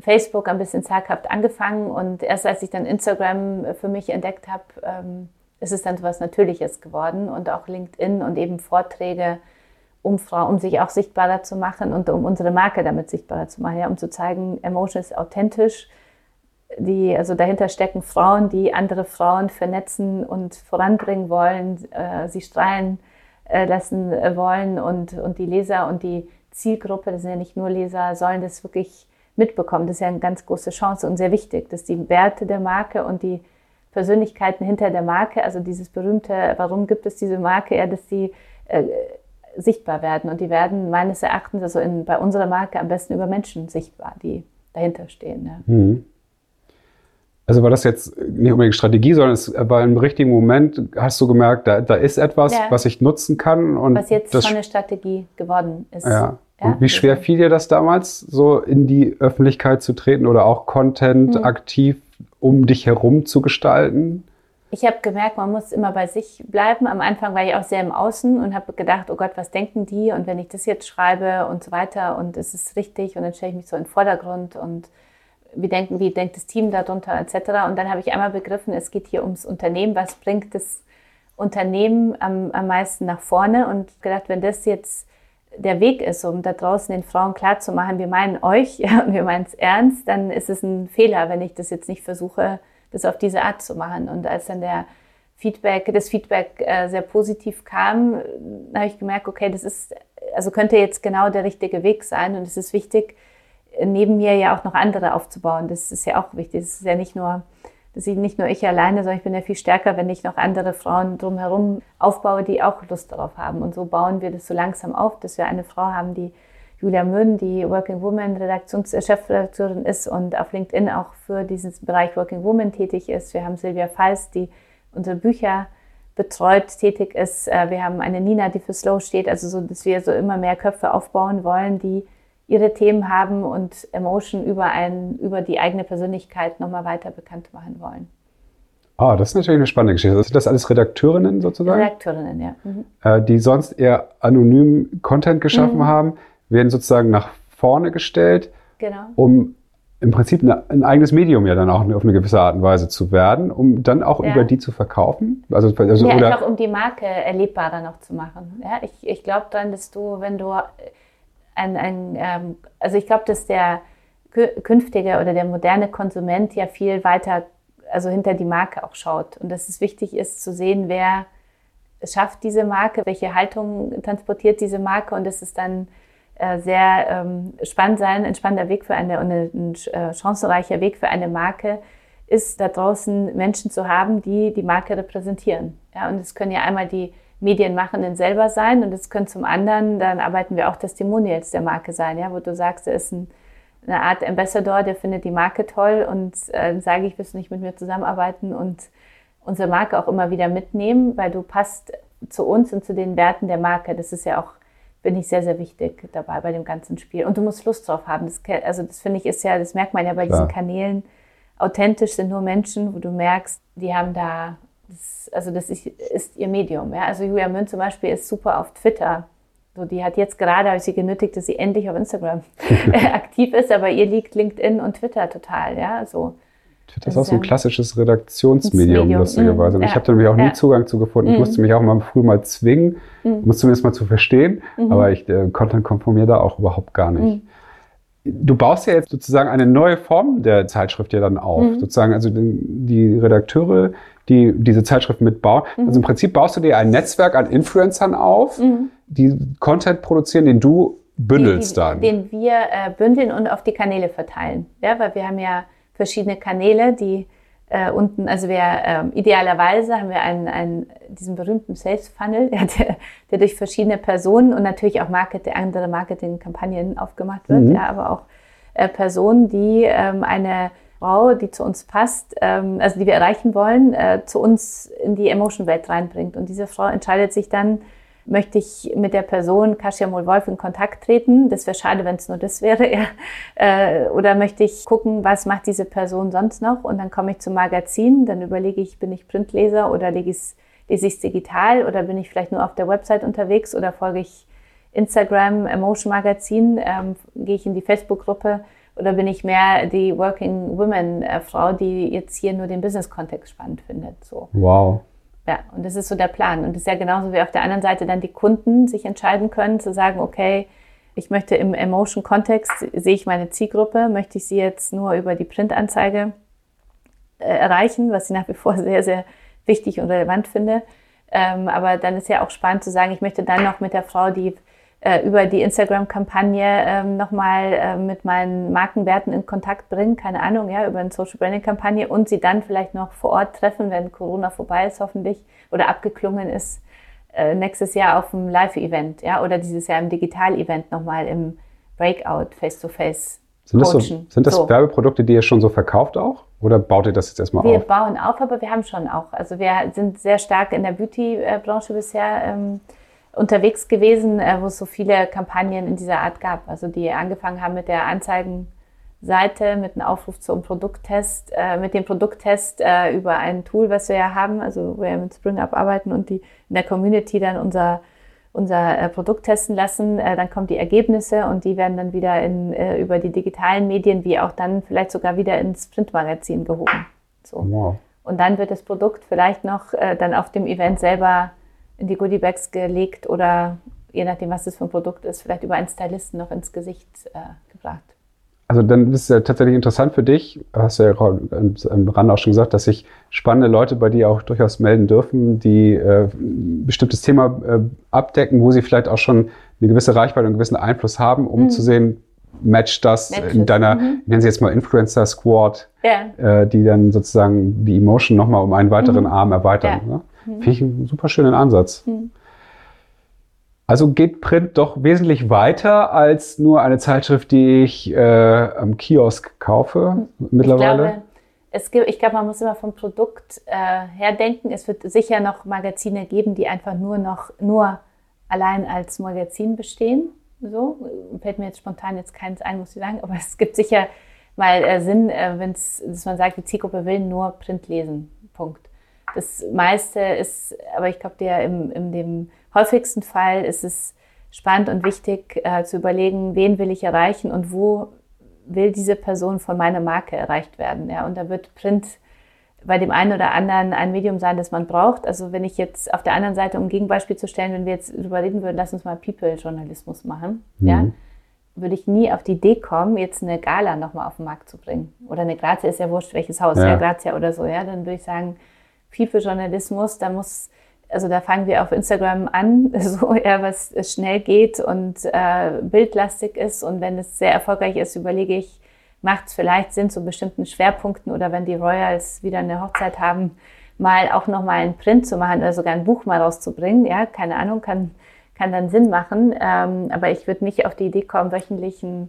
Facebook ein bisschen zaghaft angefangen und erst als ich dann Instagram für mich entdeckt habe, ähm, ist es dann so was Natürliches geworden und auch LinkedIn und eben Vorträge, um, Frau, um sich auch sichtbarer zu machen und um unsere Marke damit sichtbarer zu machen, ja, um zu zeigen, Emotion ist authentisch. Die, also dahinter stecken Frauen, die andere Frauen vernetzen und voranbringen wollen, äh, sie strahlen äh, lassen äh, wollen und, und die Leser und die Zielgruppe, das sind ja nicht nur Leser, sollen das wirklich mitbekommen. Das ist ja eine ganz große Chance und sehr wichtig, dass die Werte der Marke und die Persönlichkeiten hinter der Marke, also dieses berühmte, warum gibt es diese Marke, ja, dass die äh, sichtbar werden. Und die werden meines Erachtens, also in, bei unserer Marke am besten über Menschen sichtbar, die dahinter stehen. Ja. Mhm. Also war das jetzt nicht unbedingt Strategie, sondern es war im richtigen Moment, hast du gemerkt, da, da ist etwas, ja. was ich nutzen kann. Und was jetzt schon eine Strategie geworden ist. Ja. ja und wie schwer fiel dir das damals, so in die Öffentlichkeit zu treten oder auch Content mhm. aktiv um dich herum zu gestalten? Ich habe gemerkt, man muss immer bei sich bleiben. Am Anfang war ich auch sehr im Außen und habe gedacht, oh Gott, was denken die? Und wenn ich das jetzt schreibe und so weiter und es ist richtig und dann stelle ich mich so in den Vordergrund und wie, denken, wie denkt das Team darunter etc. Und dann habe ich einmal begriffen, es geht hier ums Unternehmen. Was bringt das Unternehmen am, am meisten nach vorne? Und gedacht, wenn das jetzt der Weg ist, um da draußen den Frauen klarzumachen, wir meinen euch [LAUGHS] und wir meinen es ernst, dann ist es ein Fehler, wenn ich das jetzt nicht versuche, das auf diese Art zu machen. Und als dann der Feedback, das Feedback äh, sehr positiv kam, habe ich gemerkt, okay, das ist, also könnte jetzt genau der richtige Weg sein. Und es ist wichtig, neben mir ja auch noch andere aufzubauen. Das ist ja auch wichtig. Das ist ja nicht nur, das ist nicht nur ich alleine, sondern ich bin ja viel stärker, wenn ich noch andere Frauen drumherum aufbaue, die auch Lust darauf haben. Und so bauen wir das so langsam auf, dass wir eine Frau haben, die Julia Mön, die Working Woman Redaktions Chefredakteurin ist und auf LinkedIn auch für diesen Bereich Working Woman tätig ist. Wir haben Silvia Feist, die unsere Bücher betreut tätig ist. Äh, wir haben eine Nina, die für Slow steht. Also so, dass wir so immer mehr Köpfe aufbauen wollen, die ihre Themen haben und Emotion über, ein, über die eigene Persönlichkeit nochmal weiter bekannt machen wollen. Ah, das ist natürlich eine spannende Geschichte. Sind das alles Redakteurinnen sozusagen? Redakteurinnen, ja. Mhm. Äh, die sonst eher anonym Content geschaffen mhm. haben, werden sozusagen nach vorne gestellt, genau. um im Prinzip eine, ein eigenes Medium ja dann auch auf eine gewisse Art und Weise zu werden, um dann auch ja. über die zu verkaufen. Also, also ja, oder einfach um die Marke erlebbarer noch zu machen. Ja, ich, ich glaube dann, dass du, wenn du ein, ein ähm, also ich glaube, dass der künftige oder der moderne Konsument ja viel weiter, also hinter die Marke auch schaut. Und dass es wichtig ist zu sehen, wer schafft diese Marke, welche Haltung transportiert diese Marke und dass es dann äh, sehr ähm, spannend sein, ein spannender Weg für eine und ein äh, chancenreicher Weg für eine Marke ist, da draußen Menschen zu haben, die die Marke repräsentieren. Ja, und es können ja einmal die Medienmachenden selber sein und es können zum anderen, dann arbeiten wir auch Testimonials der Marke sein, ja, wo du sagst, er ist ein, eine Art Ambassador, der findet die Marke toll und äh, sage ich, willst du nicht mit mir zusammenarbeiten und unsere Marke auch immer wieder mitnehmen, weil du passt zu uns und zu den Werten der Marke. Das ist ja auch, bin ich sehr, sehr wichtig dabei bei dem ganzen Spiel. Und du musst Lust drauf haben. Das, also das finde ich ist ja, das merkt man ja bei Klar. diesen Kanälen. Authentisch sind nur Menschen, wo du merkst, die haben da das, also das ist, ist ihr Medium. Ja? Also Julia Münz zum Beispiel ist super auf Twitter. So, die hat jetzt gerade, habe ich sie genötigt, dass sie endlich auf Instagram [LAUGHS] [LAUGHS] aktiv ist, aber ihr liegt LinkedIn und Twitter total. Ja? So, Twitter ist auch so ein klassisches Redaktionsmedium, lustigerweise. Und ja. ich habe da nämlich auch nie ja. Zugang zu gefunden. Ich mhm. musste mich auch mal früh mal zwingen, mhm. um es zumindest mal zu verstehen. Mhm. Aber ich, der Content mir da auch überhaupt gar nicht. Mhm. Du baust ja jetzt sozusagen eine neue Form der Zeitschrift ja dann auf. Mhm. Sozusagen, also die Redakteure die diese Zeitschrift mitbauen. Mhm. Also im Prinzip baust du dir ein Netzwerk an Influencern auf, mhm. die Content produzieren, den du bündelst die, die, dann. Den wir äh, bündeln und auf die Kanäle verteilen. Ja, weil wir haben ja verschiedene Kanäle, die äh, unten, also wir äh, idealerweise haben wir einen, einen diesen berühmten Sales Funnel, [LAUGHS] der, der durch verschiedene Personen und natürlich auch Marketing, andere Marketingkampagnen aufgemacht wird, mhm. ja, aber auch äh, Personen, die ähm, eine Frau, die zu uns passt, ähm, also die wir erreichen wollen, äh, zu uns in die Emotion-Welt reinbringt. Und diese Frau entscheidet sich dann, möchte ich mit der Person Kasia Mohl-Wolf in Kontakt treten? Das wäre schade, wenn es nur das wäre. [LAUGHS] Äh, oder möchte ich gucken, was macht diese Person sonst noch? Und dann komme ich zum Magazin, dann überlege ich, bin ich Printleser oder lese ich es digital oder bin ich vielleicht nur auf der Website unterwegs oder folge ich Instagram Emotion Magazin, ähm, gehe ich in die Facebook-Gruppe oder bin ich mehr die Working Woman äh, Frau, die jetzt hier nur den Business-Kontext spannend findet? So. Wow. Ja, und das ist so der Plan. Und das ist ja genauso wie auf der anderen Seite dann die Kunden sich entscheiden können, zu sagen, okay, ich möchte im Emotion-Kontext, sehe ich meine Zielgruppe, möchte ich sie jetzt nur über die Printanzeige äh, erreichen, was ich nach wie vor [LAUGHS] sehr, sehr wichtig und relevant finde. Ähm, aber dann ist ja auch spannend zu sagen, ich möchte dann noch mit der Frau, die äh, über die Instagram-Kampagne ähm, nochmal äh, mit meinen Markenwerten in Kontakt bringen, keine Ahnung, ja, über eine Social Branding-Kampagne und sie dann vielleicht noch vor Ort treffen, wenn Corona vorbei ist, hoffentlich, oder abgeklungen ist, äh, nächstes Jahr auf dem Live-Event, ja, oder dieses Jahr im Digital-Event nochmal im Breakout, face-to-face. Sind das, so, sind das so. Werbeprodukte, die ihr schon so verkauft auch? Oder baut ihr das jetzt erstmal wir auf? Wir bauen auf, aber wir haben schon auch. Also wir sind sehr stark in der Beauty-Branche bisher ähm, unterwegs gewesen, äh, wo es so viele Kampagnen in dieser Art gab. Also die angefangen haben mit der Anzeigenseite, mit einem Aufruf zum Produkttest, äh, mit dem Produkttest äh, über ein Tool, was wir ja haben, also wo wir mit Spring Up arbeiten und die in der Community dann unser unser äh, Produkt testen lassen, äh, dann kommen die Ergebnisse und die werden dann wieder in, äh, über die digitalen Medien wie auch dann vielleicht sogar wieder ins Printmagazin gehoben. So. Wow. Und dann wird das Produkt vielleicht noch dann auf dem Event selber in die Goodiebags gelegt oder je nachdem, was das für ein Produkt ist, vielleicht über einen Stylisten noch ins Gesicht äh, gebracht. Also dann ist es ja tatsächlich interessant für dich, hast du ja am Rand auch schon gesagt, dass sich spannende Leute bei dir auch durchaus melden dürfen, die äh, ein bestimmtes Thema äh, abdecken, wo sie vielleicht auch schon eine gewisse Reichweite und einen gewissen Einfluss haben, um mhm. zu sehen, matcht das Matches. in deiner, mhm. nennen sie jetzt mal Influencer Squad, ja. äh, die dann sozusagen die Emotion nochmal um einen weiteren mhm. Arm erweitern. Ja. Ne? Mhm. Finde ich einen super schönen Ansatz. Mhm. Also geht Print doch wesentlich weiter als nur eine Zeitschrift, die ich äh, am Kiosk kaufe mittlerweile. Ich glaube, es gibt, ich glaube, man muss immer vom Produkt äh, her denken. Es wird sicher noch Magazine geben, die einfach nur noch nur allein als Magazin bestehen. So fällt mir jetzt spontan jetzt keins ein, muss ich sagen. Aber [LAUGHS] es gibt sicher mal äh, Sinn, äh, wenn es, dass man sagt, die Zielgruppe will nur Print lesen. Punkt. Das meiste ist, aber ich glaube, der im, in dem häufigsten Fall ist es spannend und wichtig äh, zu überlegen, wen will ich erreichen und wo will diese Person von meiner Marke erreicht werden. Ja? Und da wird Print bei dem einen oder anderen ein Medium sein, das man braucht. Also wenn ich jetzt auf der anderen Seite, um ein Gegenbeispiel zu stellen, wenn wir jetzt darüber reden würden, lass uns mal People-Journalismus machen, mhm. ja, würde ich nie auf die Idee kommen, jetzt eine Gala nochmal auf den Markt zu bringen. Oder eine Grazia ist ja wurscht, welches Haus, ja, ja Grazia oder so, ja, dann würde ich sagen, People-Journalismus, da muss, also da fangen wir auf Instagram an, [LAUGHS] so eher was schnell geht und äh, bildlastig ist. Und wenn es sehr erfolgreich ist, überlege ich, macht es vielleicht Sinn zu bestimmten Schwerpunkten oder wenn die Royals wieder eine Hochzeit haben, mal auch nochmal einen Print zu machen oder sogar ein Buch mal rauszubringen. Ja, keine Ahnung, kann, kann dann Sinn machen. Ähm, aber ich würde nicht auf die Idee kommen, wöchentlich ein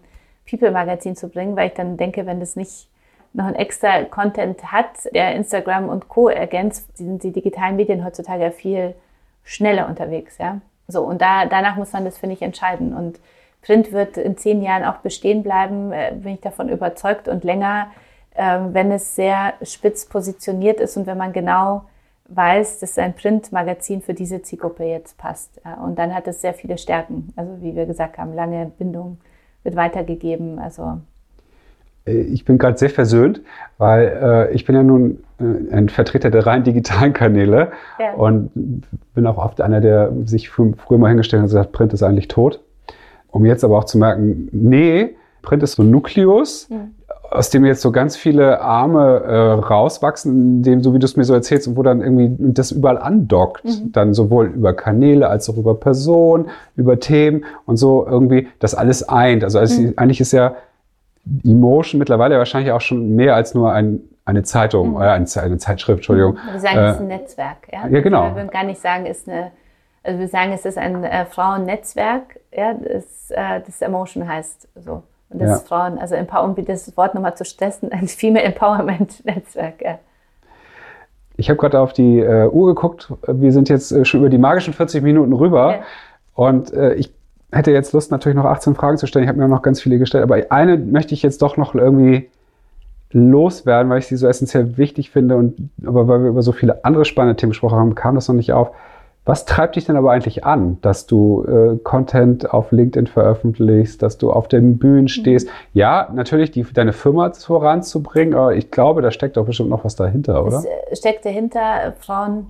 People-Magazin zu bringen, weil ich dann denke, wenn das nicht noch ein extra Content hat, der Instagram und Co. ergänzt, sind die digitalen Medien heutzutage ja viel schneller unterwegs, ja. So, und da, danach muss man das, finde ich, entscheiden. Und Print wird in zehn Jahren auch bestehen bleiben, äh, bin ich davon überzeugt und länger, äh, wenn es sehr spitz positioniert ist und wenn man genau weiß, dass ein Printmagazin für diese Zielgruppe jetzt passt. Und dann hat es sehr viele Stärken. Also wie wir gesagt haben, lange Bindung wird weitergegeben. Also ich bin gerade sehr versöhnt, weil äh, ich bin ja nun äh, ein Vertreter der rein digitalen Kanäle ja. und bin auch oft einer, der sich früher, früher mal hingestellt hat und gesagt, Print ist eigentlich tot. Um jetzt aber auch zu merken, nee, Print ist so ein Nukleus, mhm. aus dem jetzt so ganz viele Arme äh, rauswachsen, dem, so wie du es mir so erzählst, wo dann irgendwie das überall andockt. Mhm. Dann sowohl über Kanäle als auch über Personen, über Themen und so irgendwie das alles eint. Also, also mhm. eigentlich ist ja Emotion mittlerweile wahrscheinlich auch schon mehr als nur ein, eine Zeitung mhm. oder eine, eine, Zeitschrift, Entschuldigung. Wir sagen, äh, es ist ein Netzwerk. Ja, ja genau. Wir würden gar nicht sagen, es ist eine, also wir sagen, es ist ein äh, Frauennetzwerk, ja, das, äh, das Emotion heißt so. Und das ja. ist Frauen, also um das Wort nochmal zu stressen, [LAUGHS] ein Female Empowerment Netzwerk. Ja. Ich habe gerade auf die äh, Uhr geguckt. Wir sind jetzt äh, schon über die magischen 40 Minuten rüber. Ja. Und äh, ich hätte jetzt Lust, natürlich noch 18 Fragen zu stellen. Ich habe mir noch ganz viele gestellt, aber eine möchte ich jetzt doch noch irgendwie loswerden, weil ich sie so essentiell wichtig finde und aber weil wir über so viele andere spannende Themen gesprochen haben, kam das noch nicht auf. Was treibt dich denn aber eigentlich an, dass du äh, Content auf LinkedIn veröffentlichst, dass du auf den Bühnen mhm. stehst? Mhm. Ja, natürlich die, deine Firma voranzubringen, aber ich glaube, da steckt doch bestimmt noch was dahinter, oder? Es äh, steckt dahinter, Frauen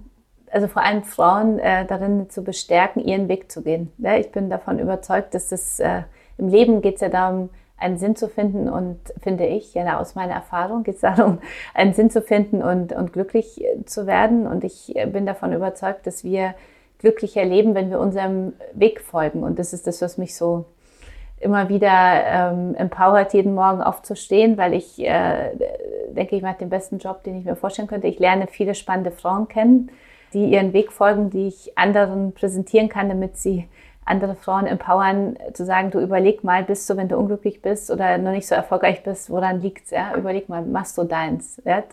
also vor allem Frauen äh, darin zu bestärken, ihren Weg zu gehen. Ja, ich bin davon überzeugt, dass das äh, im Leben geht es ja darum, einen Sinn zu finden und finde ich, ja, aus meiner Erfahrung geht es [LAUGHS] darum, einen Sinn zu finden und, und glücklich zu werden. Und ich bin davon überzeugt, dass wir glücklicher leben, wenn wir unserem Weg folgen. Und das ist das, was mich so immer wieder ähm, empowert, jeden Morgen aufzustehen, weil ich äh, denke, ich mache den besten Job, den ich mir vorstellen könnte. Ich lerne viele spannende Frauen kennen, die ihren Weg folgen, die ich anderen präsentieren kann, damit sie andere Frauen empowern, zu sagen, du überleg mal, bist du, wenn du unglücklich bist oder noch nicht so erfolgreich bist, woran liegt's? Ja? Überleg mal, machst du deins? Ja?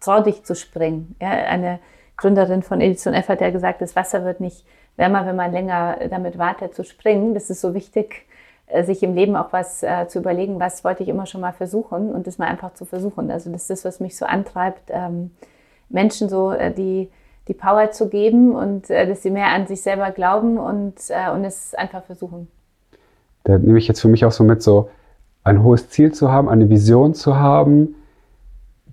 Trau dich zu springen. Ja? Eine Gründerin von Edition F hat ja gesagt, das Wasser wird nicht wärmer, wenn man länger damit wartet zu springen. Das ist so wichtig, äh, sich im Leben auch was äh, zu überlegen, was wollte ich immer schon mal versuchen und das mal einfach zu versuchen. Also das ist das, was mich so antreibt, ähm, Menschen so äh, die die Power zu geben und äh, dass sie mehr an sich selber glauben und, äh, und es einfach versuchen. Da nehme ich jetzt für mich auch so mit, so ein hohes Ziel zu haben, eine Vision zu haben,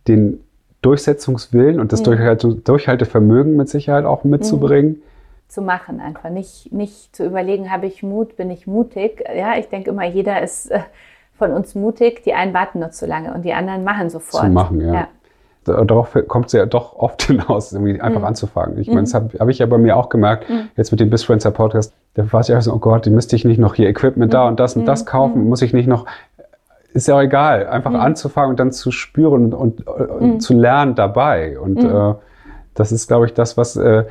den Durchsetzungswillen und das mhm. Durchhaltevermögen mit Sicherheit auch mitzubringen. Mhm. Zu machen einfach. Nicht, nicht zu überlegen, habe ich Mut, bin ich mutig. Ja, ich denke immer, jeder ist äh, von uns mutig. Die einen warten nur zu lange und die anderen machen sofort. Zu machen, ja. ja darauf kommt es ja doch oft [LAUGHS] hinaus, irgendwie einfach mhm. anzufangen. Ich meine, das habe hab ich ja bei mir auch gemerkt, mhm. jetzt mit dem Bisfluencer Podcast, da war ich auch so, oh Gott, die müsste ich nicht noch hier Equipment da mhm. und das und das mhm. kaufen, mhm. muss ich nicht noch, ist ja auch egal, einfach anzufangen und dann zu spüren und, und zu lernen dabei. Und äh, das ist, glaube ich, das, was äh,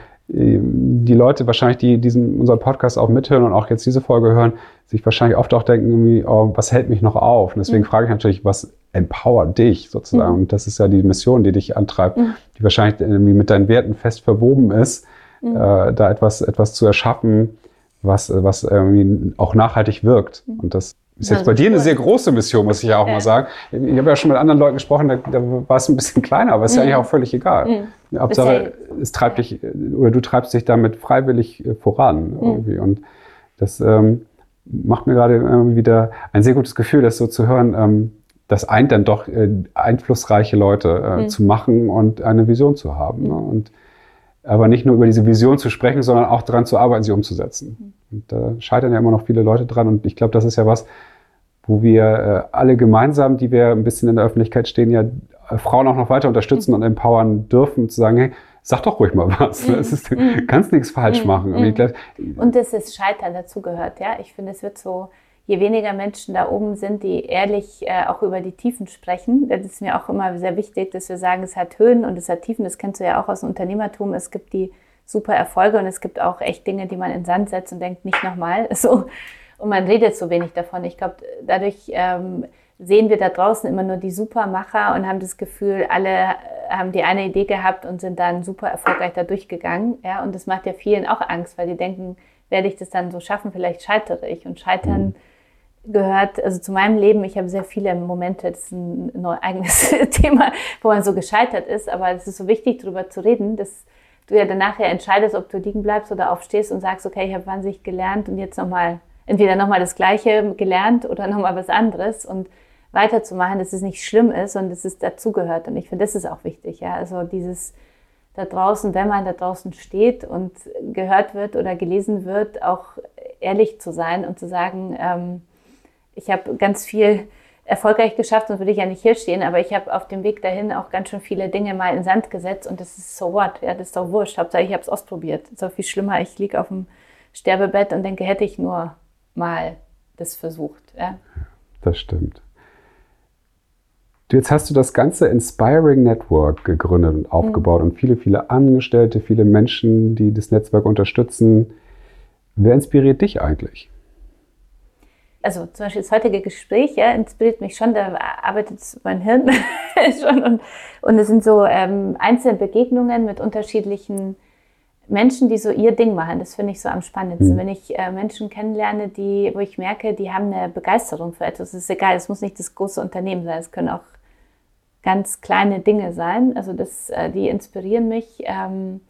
die Leute wahrscheinlich, die diesen unseren Podcast auch mithören und auch jetzt diese Folge hören, sich wahrscheinlich oft auch denken, irgendwie, oh, was hält mich noch auf? Und deswegen mhm. frage ich natürlich, was empowert dich sozusagen? Mhm. Und das ist ja die Mission, die dich antreibt, mhm. die wahrscheinlich irgendwie mit deinen Werten fest verwoben ist, mhm. äh, da etwas, etwas zu erschaffen, was, was irgendwie auch nachhaltig wirkt. Mhm. Und das ist jetzt bei dir eine sehr große Mission, muss ich ja auch ja. mal sagen. Ich habe ja schon mit anderen Leuten gesprochen, da, da war es ein bisschen kleiner, aber ist mhm. ja eigentlich auch völlig egal. Mhm. Hauptsache, es treibt dich, oder du treibst dich damit freiwillig äh, voran mhm. irgendwie. Und das ähm, macht mir gerade wieder ein sehr gutes Gefühl, das so zu hören. Ähm, das eint dann doch äh, einflussreiche Leute äh, mhm. zu machen und eine Vision zu haben. Ne? Und aber nicht nur über diese Vision zu sprechen, sondern auch daran zu arbeiten, sie umzusetzen. Mhm. Und da scheitern ja immer noch viele Leute dran. Und ich glaube, das ist ja was, wo wir äh, alle gemeinsam, die wir ein bisschen in der Öffentlichkeit stehen, ja äh, Frauen auch noch weiter unterstützen mhm. und empowern dürfen, zu sagen, hey, sag doch ruhig mal was. Mhm. Ist, mhm. kannst nichts falsch mhm. machen. Und, glaub, und das ist Scheitern dazugehört, ja. Ich finde, es wird so, je weniger Menschen da oben sind, die ehrlich äh, auch über die Tiefen sprechen, das ist mir auch immer sehr wichtig, dass wir sagen, es hat Höhen und es hat Tiefen. Das kennst du ja auch aus dem Unternehmertum. Es gibt die super Erfolge und es gibt auch echt Dinge, die man in Sand setzt und denkt, nicht nochmal. [LAUGHS] So. Und man redet so wenig davon. Ich glaube, dadurch ähm, sehen wir da draußen immer nur die Supermacher und haben das Gefühl, alle äh, haben die eine Idee gehabt und sind dann super erfolgreich da durchgegangen. Ja, und das macht ja vielen auch Angst, weil die denken, werde ich das dann so schaffen? Vielleicht scheitere ich. Und scheitern mhm gehört, also zu meinem Leben, ich habe sehr viele Momente, das ist ein, ein eigenes [LAUGHS] Thema, wo man so gescheitert ist, aber es ist so wichtig, darüber zu reden, dass du ja danach ja entscheidest, ob du liegen bleibst oder aufstehst und sagst, okay, ich habe wahnsinnig gelernt und jetzt nochmal, entweder nochmal das Gleiche gelernt oder nochmal was anderes und weiterzumachen, dass es nicht schlimm ist und dass es dazugehört. Und ich finde, das ist auch wichtig, ja, also dieses da draußen, wenn man da draußen steht und gehört wird oder gelesen wird, auch ehrlich zu sein und zu sagen, ähm, ich habe ganz viel erfolgreich geschafft, sonst würde ich ja nicht hier stehen, aber ich habe auf dem Weg dahin auch ganz schön viele Dinge mal in Sand gesetzt und das ist so what, ja, das ist doch wurscht. Hauptsache ich habe es ausprobiert. Auch viel schlimmer, ich liege auf dem Sterbebett und denke, hätte ich nur mal das versucht. Ja. Das stimmt. Jetzt hast du das ganze Inspiring Network gegründet und aufgebaut mhm. und viele, viele Angestellte, viele Menschen, die das Netzwerk unterstützen. Wer inspiriert dich eigentlich? Also zum Beispiel das heutige Gespräch, ja, inspiriert mich schon, da arbeitet mein Hirn [LAUGHS] schon und, und es sind so ähm, einzelne Begegnungen mit unterschiedlichen Menschen, die so ihr Ding machen. Das finde ich so am spannendsten. Mhm. Wenn ich äh, Menschen kennenlerne, die, wo ich merke, die haben eine Begeisterung für etwas. Es ist egal, es muss nicht das große Unternehmen sein, es können auch ganz kleine Dinge sein. Also das, äh, die inspirieren mich. Ähm,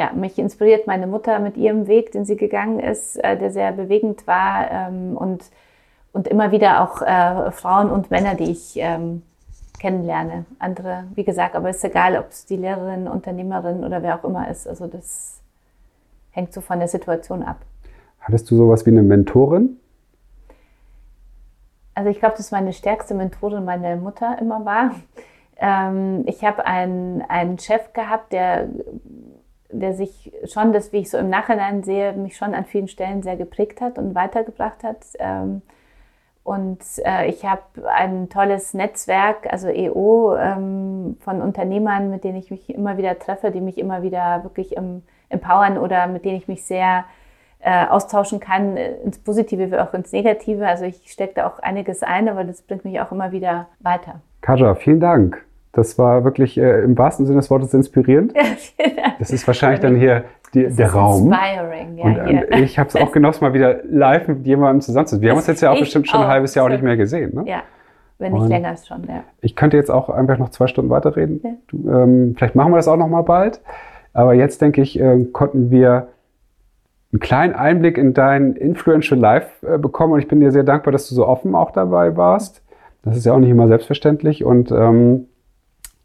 ja, mich inspiriert meine Mutter mit ihrem Weg, den sie gegangen ist, äh, der sehr bewegend war ähm, und, und immer wieder auch äh, Frauen und Männer, die ich ähm, kennenlerne. Andere, wie gesagt, aber es ist egal, ob es die Lehrerin, Unternehmerin oder wer auch immer ist. Also das hängt so von der Situation ab. Hattest du sowas wie eine Mentorin? Also ich glaube, dass meine stärkste Mentorin meine Mutter immer war. Ähm, ich habe einen, einen Chef gehabt, der, der sich schon, das, wie ich so im Nachhinein sehe, mich schon an vielen Stellen sehr geprägt hat und weitergebracht hat. Ähm, und äh, ich habe ein tolles Netzwerk, also EO, ähm, von Unternehmern, mit denen ich mich immer wieder treffe, die mich immer wieder wirklich ähm, empowern oder mit denen ich mich sehr äh, austauschen kann, ins Positive wie auch ins Negative. Also ich stecke da auch einiges ein, aber das bringt mich auch immer wieder weiter. Kaja, vielen Dank. Das war wirklich äh, im wahrsten Sinne des Wortes inspirierend. das ist wahrscheinlich dann hier die, der Raum. Inspiring, ja. Und, und ich habe es auch genossen, mal wieder live mit jemandem zusammenzusitzen. Wir haben uns jetzt ja auch bestimmt schon ein halbes Jahr auch nicht mehr gesehen. Ne? Ja, wenn nicht und länger ist schon, ja. Ich könnte jetzt auch einfach noch zwei Stunden weiterreden. Ja. Du, ähm, vielleicht machen wir das auch noch mal bald. Aber jetzt denke ich, äh, konnten wir einen kleinen Einblick in dein Influential Life äh, bekommen. Und ich bin dir sehr dankbar, dass du so offen auch dabei warst. Das ist ja auch nicht immer selbstverständlich. Und ähm,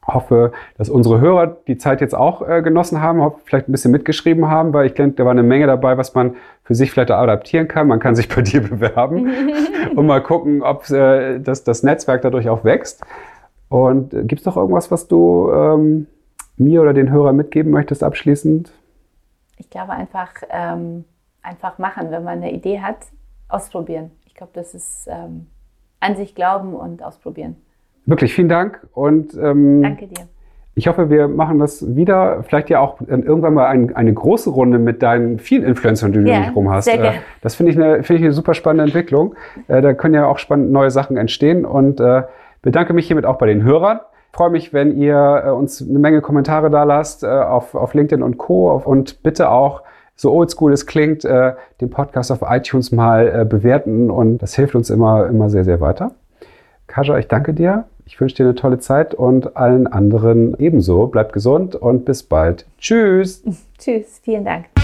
hoffe, dass unsere Hörer die Zeit jetzt auch äh, genossen haben, vielleicht ein bisschen mitgeschrieben haben, weil ich denke, da war eine Menge dabei, was man für sich vielleicht adaptieren kann. Man kann sich bei [LAUGHS] dir bewerben [LAUGHS] und mal gucken, ob äh, das, das Netzwerk dadurch auch wächst. Und äh, gibt es noch irgendwas, was du ähm, mir oder den Hörern mitgeben möchtest abschließend? Ich glaube einfach, ähm, einfach machen, wenn man eine Idee hat, ausprobieren. Ich glaube, das ist ähm, an sich glauben und ausprobieren. Wirklich vielen Dank und ähm, danke dir. Ich hoffe, wir machen das wieder. Vielleicht ja auch irgendwann mal ein, eine große Runde mit deinen vielen Influencern, die du ja, rum hast. Sehr gerne. Das finde ich, eine, find ich eine super spannende Entwicklung. Äh, da können ja auch spannende neue Sachen entstehen und äh, bedanke mich hiermit auch bei den Hörern. Ich freue mich, wenn ihr äh, uns eine Menge Kommentare da lasst äh, auf, auf LinkedIn und Co. und bitte auch, so oldschool es klingt, äh, den Podcast auf iTunes mal äh, bewerten und das hilft uns immer, immer sehr, sehr weiter. Kaja, ich danke dir. Ich wünsche dir eine tolle Zeit und allen anderen ebenso. Bleibt gesund und bis bald. Tschüss. [LAUGHS] Tschüss, vielen Dank.